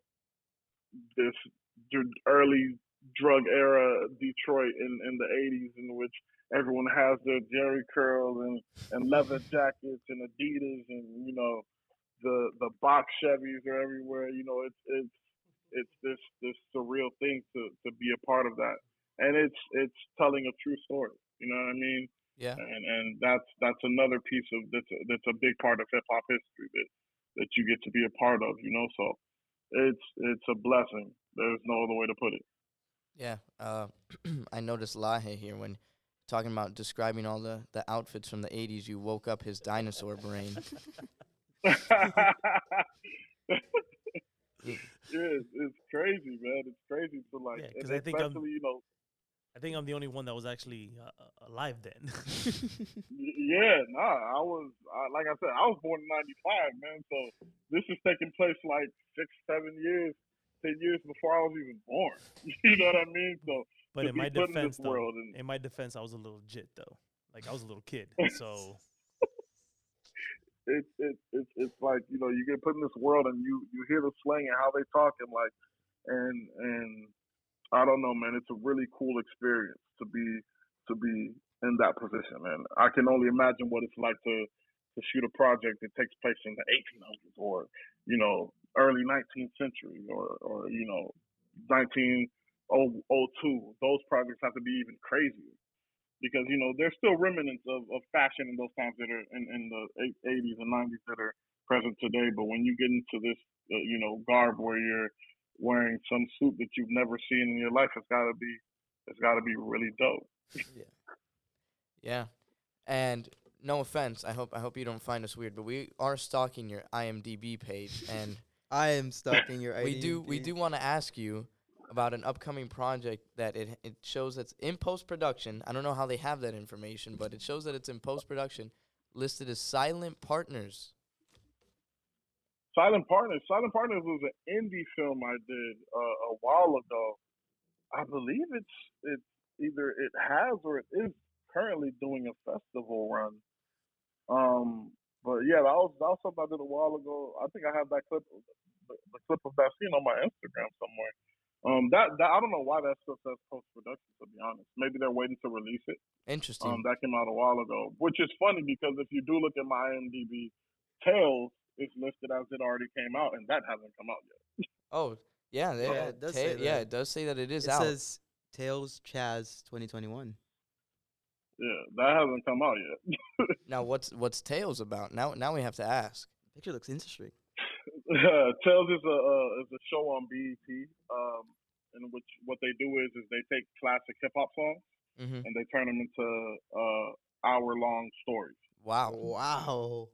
this early drug era Detroit in, in the 80s in which everyone has their Jheri curls and, and leather jackets and Adidas and, you know, the, the box Chevys are everywhere. You know, it's, it's, it's this, this surreal thing to, to be a part of that. And it's, it's telling a true story. You know what I mean? Yeah. And and that's that's another piece of that's a, that's a big part of hip hop history that that you get to be a part of. You know, so it's it's a blessing. There's no other way to put it. Yeah. Uh, I noticed Lahe here when talking about describing all the the outfits from the '80s. You woke up his dinosaur brain. yeah, it's, it's crazy, man. It's crazy to like, Yeah, and I think I'm- you know, I think I'm the only one that was actually uh, uh, alive then. yeah, nah. I was I, like I said, I was born in '95, man. So this is taking place like six, seven years, ten years before I was even born. you know what I mean? So but in my put in defense, though, world and in my defense, I was a little jit though. Like I was a little kid, so it's it's it's it's like you know you get put in this world and you you hear the slang and how they talk and like and and I don't know man it's a really cool experience to be to be in that position. And I can only imagine what it's like to to shoot a project that takes place in the 1800s or you know early 19th century or or you know 1902 those projects have to be even crazier because you know there's still remnants of, of fashion in those times that are in, in the 80s and 90s that are present today. But when you get into this, uh, you know, garb where you're wearing some suit that you've never seen in your life, it's got to be, it's got to be really dope. Yeah. yeah, And no offense, I hope I hope you don't find us weird, but we are stalking your IMDb page and I am stalking in your. we do we do want to ask you about an upcoming project that it it shows that's in post production. I don't know how they have that information, but it shows that it's in post production, listed as Silent Partners. Silent Partners. Silent Partners was an indie film I did uh, a while ago. I believe it's it's either it has or it is currently doing a festival run. Um, but yeah, that was that was something I did a while ago. I think I have that clip, the, the clip of that scene on my Instagram somewhere. Um, that, that I don't know why that still says post production. To be honest, maybe they're waiting to release it. Interesting. Um, that came out a while ago, which is funny because if you do look at my IMDb, Tales is listed as it already came out, and that hasn't come out yet. oh, yeah, they, Yeah, it does say yeah, that. it does say that it is It out. says Tales Chaz 2021. Yeah, that hasn't come out yet. now what's what's Tales about? Now now we have to ask. Picture looks interesting. Tales is a uh, is a show on BET, um, in which what they do is is they take classic hip hop songs hmm and they turn them into uh, hour long stories. Wow. Wow.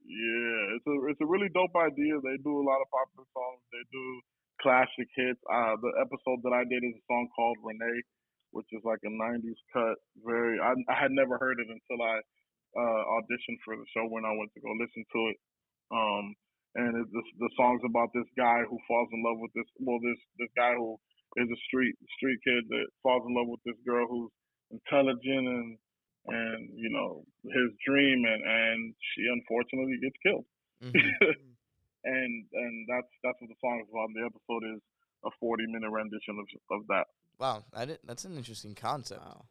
Yeah, it's a it's a really dope idea. They do a lot of popular songs. They do classic hits. Uh, the episode that I did is a song called Renee, which is like a '90s cut. Very, I, I had never heard it until I uh, auditioned for the show when I went to go listen to it. Um, and it, the the song's about this guy who falls in love with this well this this guy who is a street street kid that falls in love with this girl who's intelligent and and you know his dream and and she unfortunately gets killed Mhm. and and that's that's what the song is about the episode is a 40 minute rendition of of that Wow, that i- that's an interesting concept. Wow.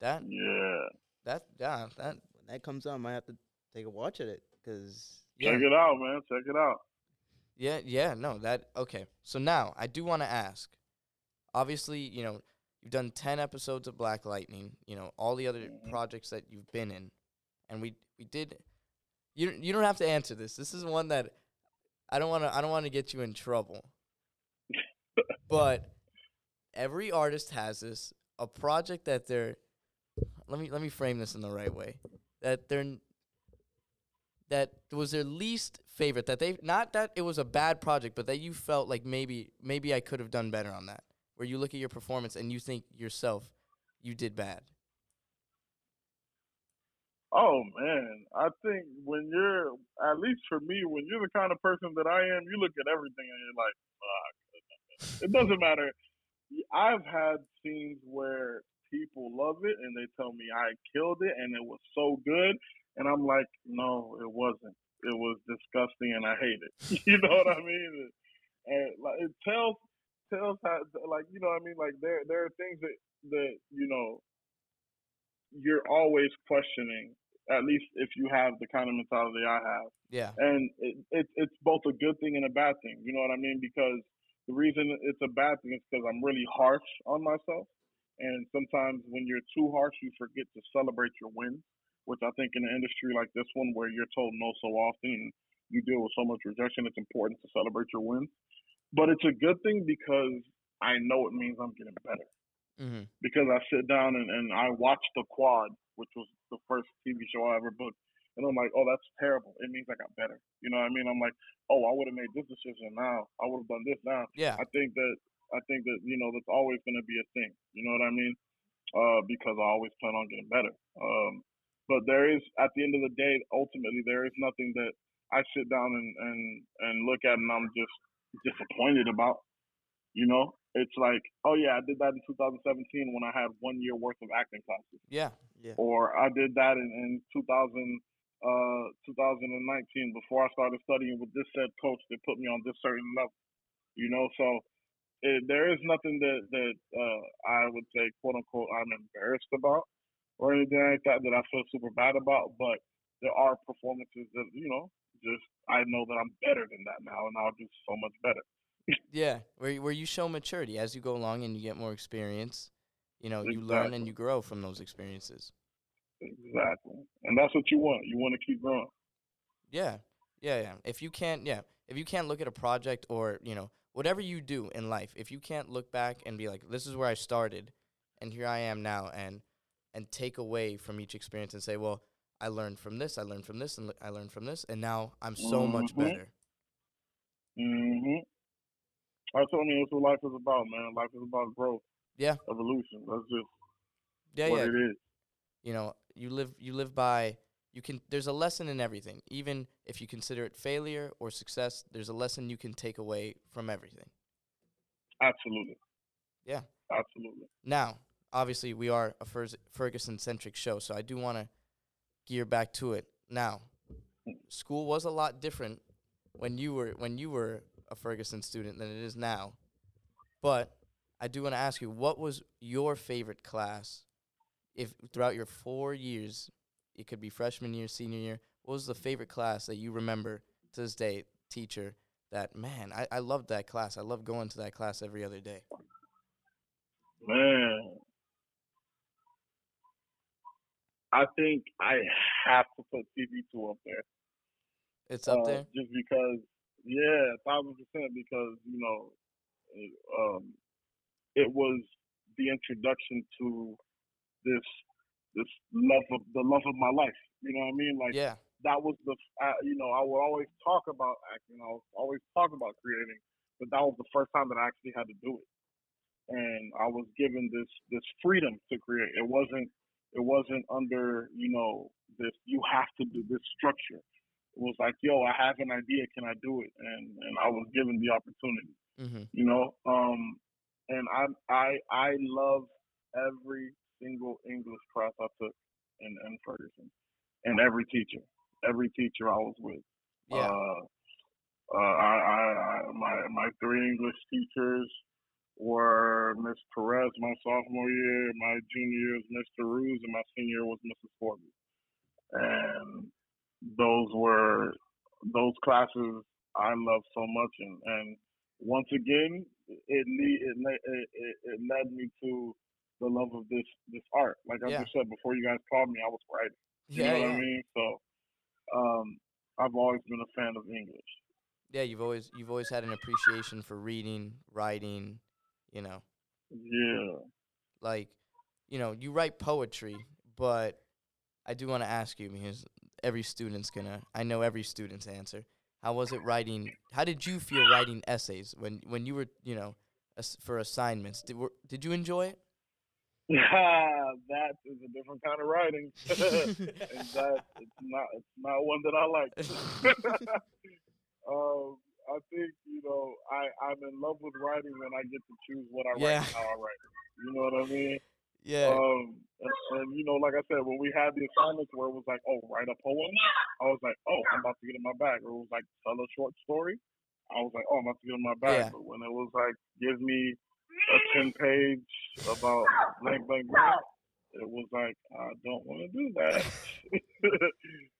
That yeah that yeah that When that comes out, I might have to take a watch at it because yeah check it out man check it out yeah yeah no that okay. So now I do want to ask. Obviously, you know you've done ten episodes of Black Lightning. You know all the other Mhm. projects that you've been in, and we we did. You don't- you don't have to answer this. This is one that I don't want to I don't want to get you in trouble. but every artist has this a project that they're let me let me frame this in the right way. That they're that was their least favorite that they not that it was a bad project, but that you felt like maybe maybe I could have done better on that. Where you look at your performance and you think yourself you did bad. Oh man, I think when you're at least for me, when you're the kind of person that I am, you look at everything and you're like, fuck. It doesn't matter. I've had scenes where people love it and they tell me I killed it and it was so good, and I'm like, no, it wasn't. It was disgusting and I hate it. you know what I mean? And like it tells tells how like you know what I mean like there there are things that that you know you're always questioning at least if you have the kind of mentality I have Yeah. and it, it, it's both a good thing and a bad thing. You know what I mean? Because the reason it's a bad thing is because I'm really harsh on myself, and sometimes when you're too harsh, you forget to celebrate your wins. Which I think in an industry like this one, where you're told no so often, and you deal with so much rejection, it's important to celebrate your wins. But it's a good thing because I know it means I'm getting better Mm-hmm. because I sit down and, and I watch the quad, which was the first TV show I ever booked, and I'm like, oh, that's terrible. It means I got better. You know what I mean? I'm like, oh, I would have made this decision now. I would have done this now. Yeah. I think that I think that you know that's always going to be a thing. You know what I mean? Uh, because I always plan on getting better. Um, but there is, at the end of the day, ultimately there is nothing that I sit down and and and look at and I'm just disappointed about. You know, it's like, oh yeah, I did that in 2017 when I had one year worth of acting classes Yeah. Yeah. or I did that in, in 2000, uh, 2019 before I started studying with this said coach that put me on this certain level. You know, so it, there is nothing that that uh, I would say, quote unquote, I'm embarrassed about or anything like that that I feel super bad about. But there are performances that you know, just I know that I'm better than that now, and I'll do so much better. Yeah, where you- where you show maturity as you go along and you get more experience. You know, you learn and you grow from those experiences. Exactly, and that's what you want. You want to keep growing. Yeah, yeah, yeah. If you can't, yeah, if you can't look at a project or you know whatever you do in life, if you can't look back and be like, this is where I started, and here I am now, and and take away from each experience and say, well, I learned from this, I learned from this, and I learned from this, and now I'm so much Mhm. better. hmm That's what I mean. That's what life is about, man. Life is about growth, Yeah, evolution. That's just yeah, what yeah. it is. you know you live you live by you can there's a lesson in everything even if you consider it failure or success there's a lesson you can take away from everything Absolutely. Yeah. Absolutely. now obviously we are a ferguson centric show so i do want to gear back to it now. School was a lot different when you were when you were a ferguson student than it is now. But i do want to ask you what was your favorite class if throughout your four years it could be freshman year senior year what was the favorite class that you remember to this day teacher that man i, I loved that class. I love going to that class every other day. Man. I think I have to put TV2 up there. it's up uh, there Just because, yeah, thousand percent. Because you know, it, um, it was the introduction to this this love of the love of my life. You know what I mean? Like yeah that was the uh, you know I would always talk about acting. I would always talk about creating, but that was the first time that I actually had to do it, and I was given this this freedom to create. It wasn't it wasn't under you know this you have to do this structure. It was like yo, I have an idea, can I do it? And and I was given the opportunity. mm-hmm. You know, um, and I I I love every single English class I took in, in Ferguson, and every teacher, every teacher I was with. yeah Uh, uh, I, I, I, my my three English teachers were Miss Perez my sophomore year, my junior year was Mr. Ruse, and my senior year was Mrs. Forby. And those were those classes I loved so much, and, and once again, it, le- it it it it led me to the love of this this art. Like I Yeah. just said before, you guys called me, I was writing. You yeah know yeah. what I mean? So, um, I've always been a fan of English. yeah you've always you've always had an appreciation for reading writing you know Yeah. like you know, you write poetry, but I do want to ask you because every student's gonna. I know every student's answer. How was it writing? How did you feel writing essays when when you were you know ass- for assignments? Did were, did you enjoy it? that is a different kind of writing, and that it's not it's not one that I like. um, I think you know I I'm in love with writing when I get to choose what I Yeah. write and how I write. You know what I mean? yeah. Um, and, and you know, like I said, when we had the assignments where it was like, oh, write a poem, I was like, oh, I'm about to get in my bag. Or it was like, tell a short story. I was like, oh, I'm about to get in my bag. Yeah. But when it was like, give me a 10 page about blank, blank, blank, it was like, I don't want to do that.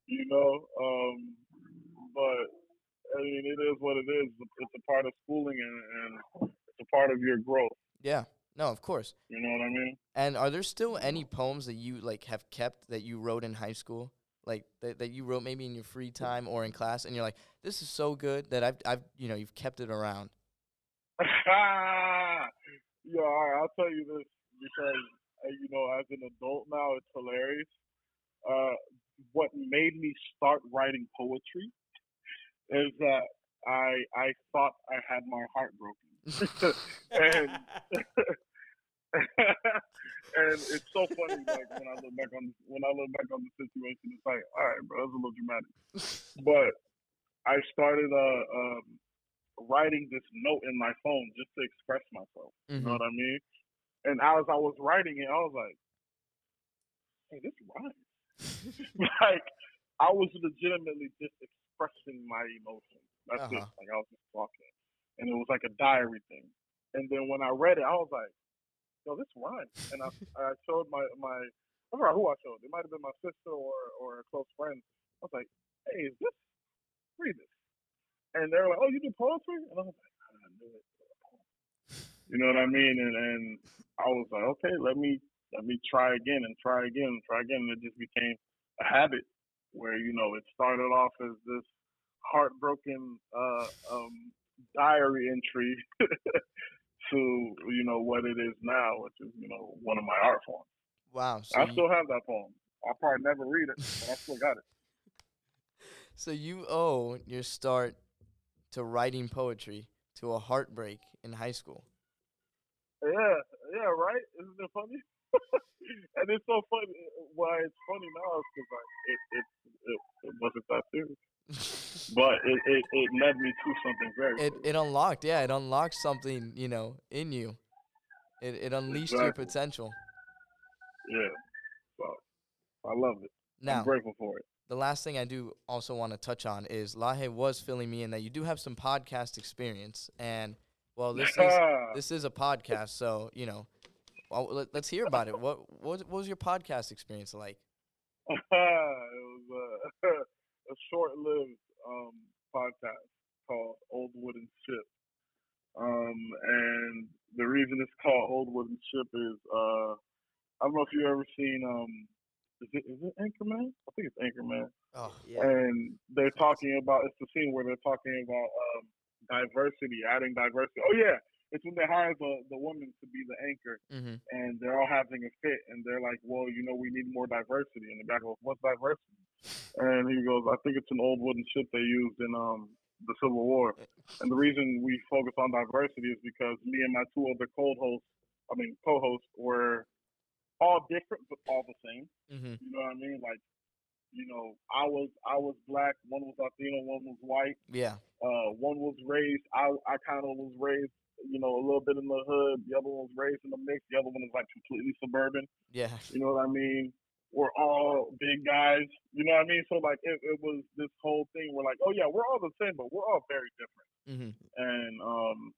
you know, um, but I mean, it is what it is. It's a part of schooling and, and it's a part of your growth. yeah. No, of course. You know what I mean? And are there still any poems that you like have kept that you wrote in high school? Like that, that you wrote maybe in your free time or in class and you're like, this is so good that I've I've you know, you've kept it around. yeah, all right, I'll tell you this because uh, you know, as an adult now, it's hilarious. Uh, what made me start writing poetry is that I I thought I had my heart broken, and and it's so funny. Like when I look back on when I look back on the situation, it's like, all right, bro, that's a little dramatic. But I started uh, um, writing this note in my phone just to express myself. You know Mhm. what I mean? And as I was writing it, I was like, "Hey, this rhymes." like I was legitimately just expressing my emotions. That's it. Uh-huh. Like I was just talking, and it was like a diary thing. And then when I read it, I was like, "Yo, this rhymes." And I, I showed my my I forgot who I showed. It might have been my sister or or a close friend. I was like, "Hey, is this? Read this." And they were like, "Oh, you do poetry?" And I was like, "I knew it." You know what I mean? And and I was like, "Okay, let me let me try again and try again and try again." And it just became a habit where you know it started off as this heartbroken uh, um, diary entry to you know what it is now, which is you know one of my art forms. Wow. So I you, still have that poem. I'll probably never read it, but I still got it. so you owe your start to writing poetry to a heartbreak in high school. Yeah, yeah, right. Isn't it funny? And it's so funny. Why it's funny now is because like it, it it it wasn't that serious, but it, it it led me to something very. it it unlocked, yeah, it unlocked something, you know, in you. It it unleashed your potential. yeah. So I love it. Now, I'm grateful for it. the last thing I do also want to touch on is Lahe was filling me in that you do have some podcast experience, and well, this is this is a podcast, so you know, well, let, let's hear about it. What what, what was your podcast experience like? it was a, a short-lived um, podcast called Old Wooden Ship. Um, and the reason it's called Old Wooden Ship is uh, I don't know if you've ever seen um, is it is it Anchorman? I think it's Anchorman. Oh, Yeah. And they're talking about it's the scene where they're talking about um, diversity, adding diversity. Oh yeah, it's when they hire the the woman to be the anchor hmm and they're all having a fit and they're like, Well, you know, we need more diversity and the guy goes, What's diversity? And he goes, I think it's an old wooden ship they used in um the Civil War. And the reason we focus on diversity is because me and my two other co hosts I mean co hosts were all different but all the same. hmm You know what I mean? Like, you know, I was I was black, one was Latino, one was white. Yeah. Uh, one was raised. I I kind of was raised, you know, a little bit in the hood. The other one was raised in the mix. The other one is like completely suburban. Yeah. You know what I mean? We're all big guys. You know what I mean? So like, it, it was this whole thing. We're like, oh yeah, we're all the same, but we're all very different. hmm And um,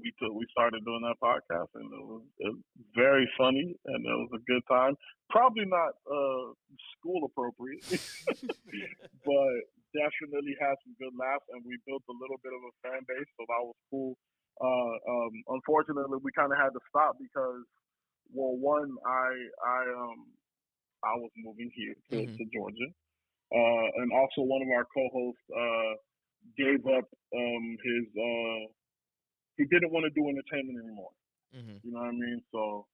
we took we started doing that podcast, and it was, it was very funny, and it was a good time. Probably not uh school appropriate, but definitely had some good laughs, and we built a little bit of a fan base, so that was cool. Uh, um, unfortunately, we kind of had to stop because, well, one, I I um I was moving here to, Mhm. to Georgia, uh, and also one of our co-hosts uh gave up um his uh he didn't want to do entertainment anymore. hmm You know what I mean? So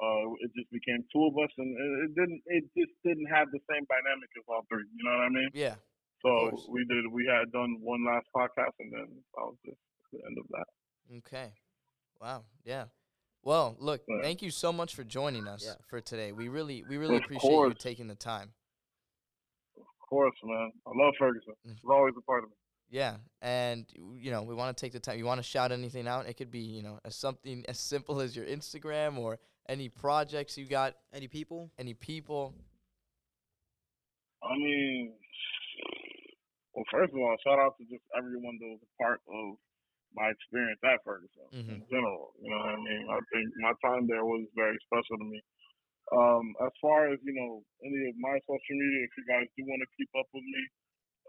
Uh, it just became two of us, and it, it didn't. It just didn't have the same dynamic as all three. You know what I mean? Yeah. So we did. We had done one last podcast, and then that was just the end of that. Okay. Wow. Yeah. Well, look, Yeah. thank you so much for joining us Yeah. for today. We really, we really Of appreciate you taking the time. Of course, man. I love Ferguson. Mm. It's always a part of me. Yeah, and you know, we want to take the time. You want to shout anything out? It could be, you know, as something as simple as your Instagram or any projects you got, Any people? any people. I mean, well, first of all, shout out to just everyone that was a part of my experience at Ferguson in Mhm. general. You know what I mean? I think my time there was very special to me. Um, as far as you know, any of my social media, if you guys do want to keep up with me,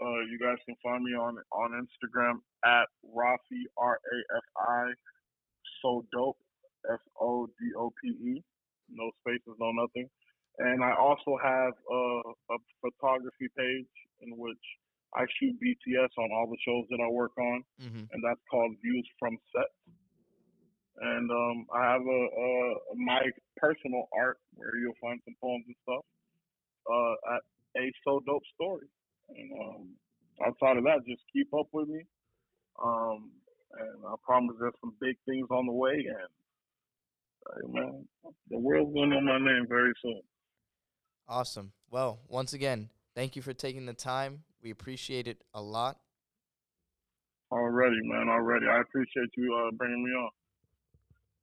uh, you guys can find me on on Instagram at Rafi R A F I so dope S O D O P E no spaces no nothing and I also have uh, a photography page in which I shoot BTS on all the shows that I work on, Mm-hmm. and that's called Views from Set. And um, I have a, a my personal art where you'll find some poems and stuff uh, at a so dope story. And um, outside of that, just keep up with me. Um, and I promise there's some big things on the way. And hey, man, the world's gonna know my name very soon. Awesome. Well, once again, thank you for taking the time. We appreciate it a lot. Already, man. Already. I appreciate you uh, bringing me on.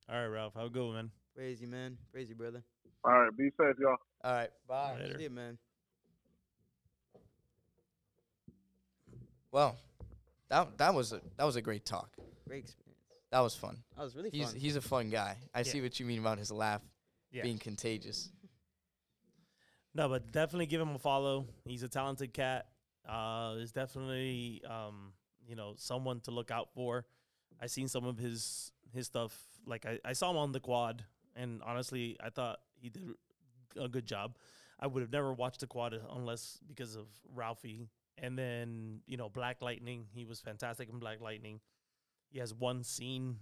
All right, Ralph. Have a good one, man. Crazy, man. Crazy, brother. All right. Be safe, y'all. All right. Bye. Later. See ya, man. Well, that that was a that was a great talk. Great experience. That was fun. That was really He's fun. he's a fun guy. I see what you mean about his laugh Yeah. being contagious. No, but definitely give him a follow. He's a talented cat. Uh, is definitely um, you know, someone to look out for. I seen some of his his stuff. Like I, I saw him on the quad, and honestly, I thought he did a good job. I would have never watched the quad unless because of Ralphie. And then you know, Black Lightning. He was fantastic in Black Lightning. He has one scene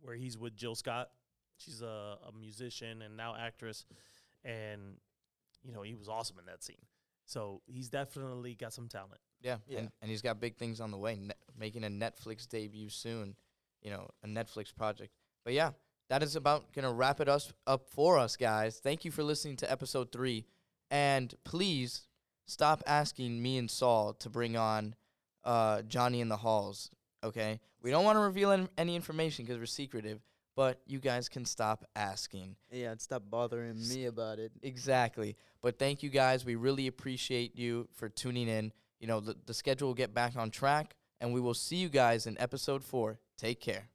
where he's with Jill Scott. She's a, a musician and now actress, and you know, he was awesome in that scene. So he's definitely got some talent. Yeah, Yeah. And, and he's got big things on the way, ne- making a Netflix debut soon, you know, a Netflix project. But yeah, that is about going to wrap it us up for us, guys. Thank you for listening to episode three. And please stop asking me and Saul to bring on uh, Johnny in the Halls, okay? We don't want to reveal any, any information because we're secretive, but you guys can stop asking. yeah, and stop bothering me about it. Exactly. But thank you guys. We really appreciate you for tuning in. You know, the, the schedule will get back on track, and we will see you guys in episode four. Take care.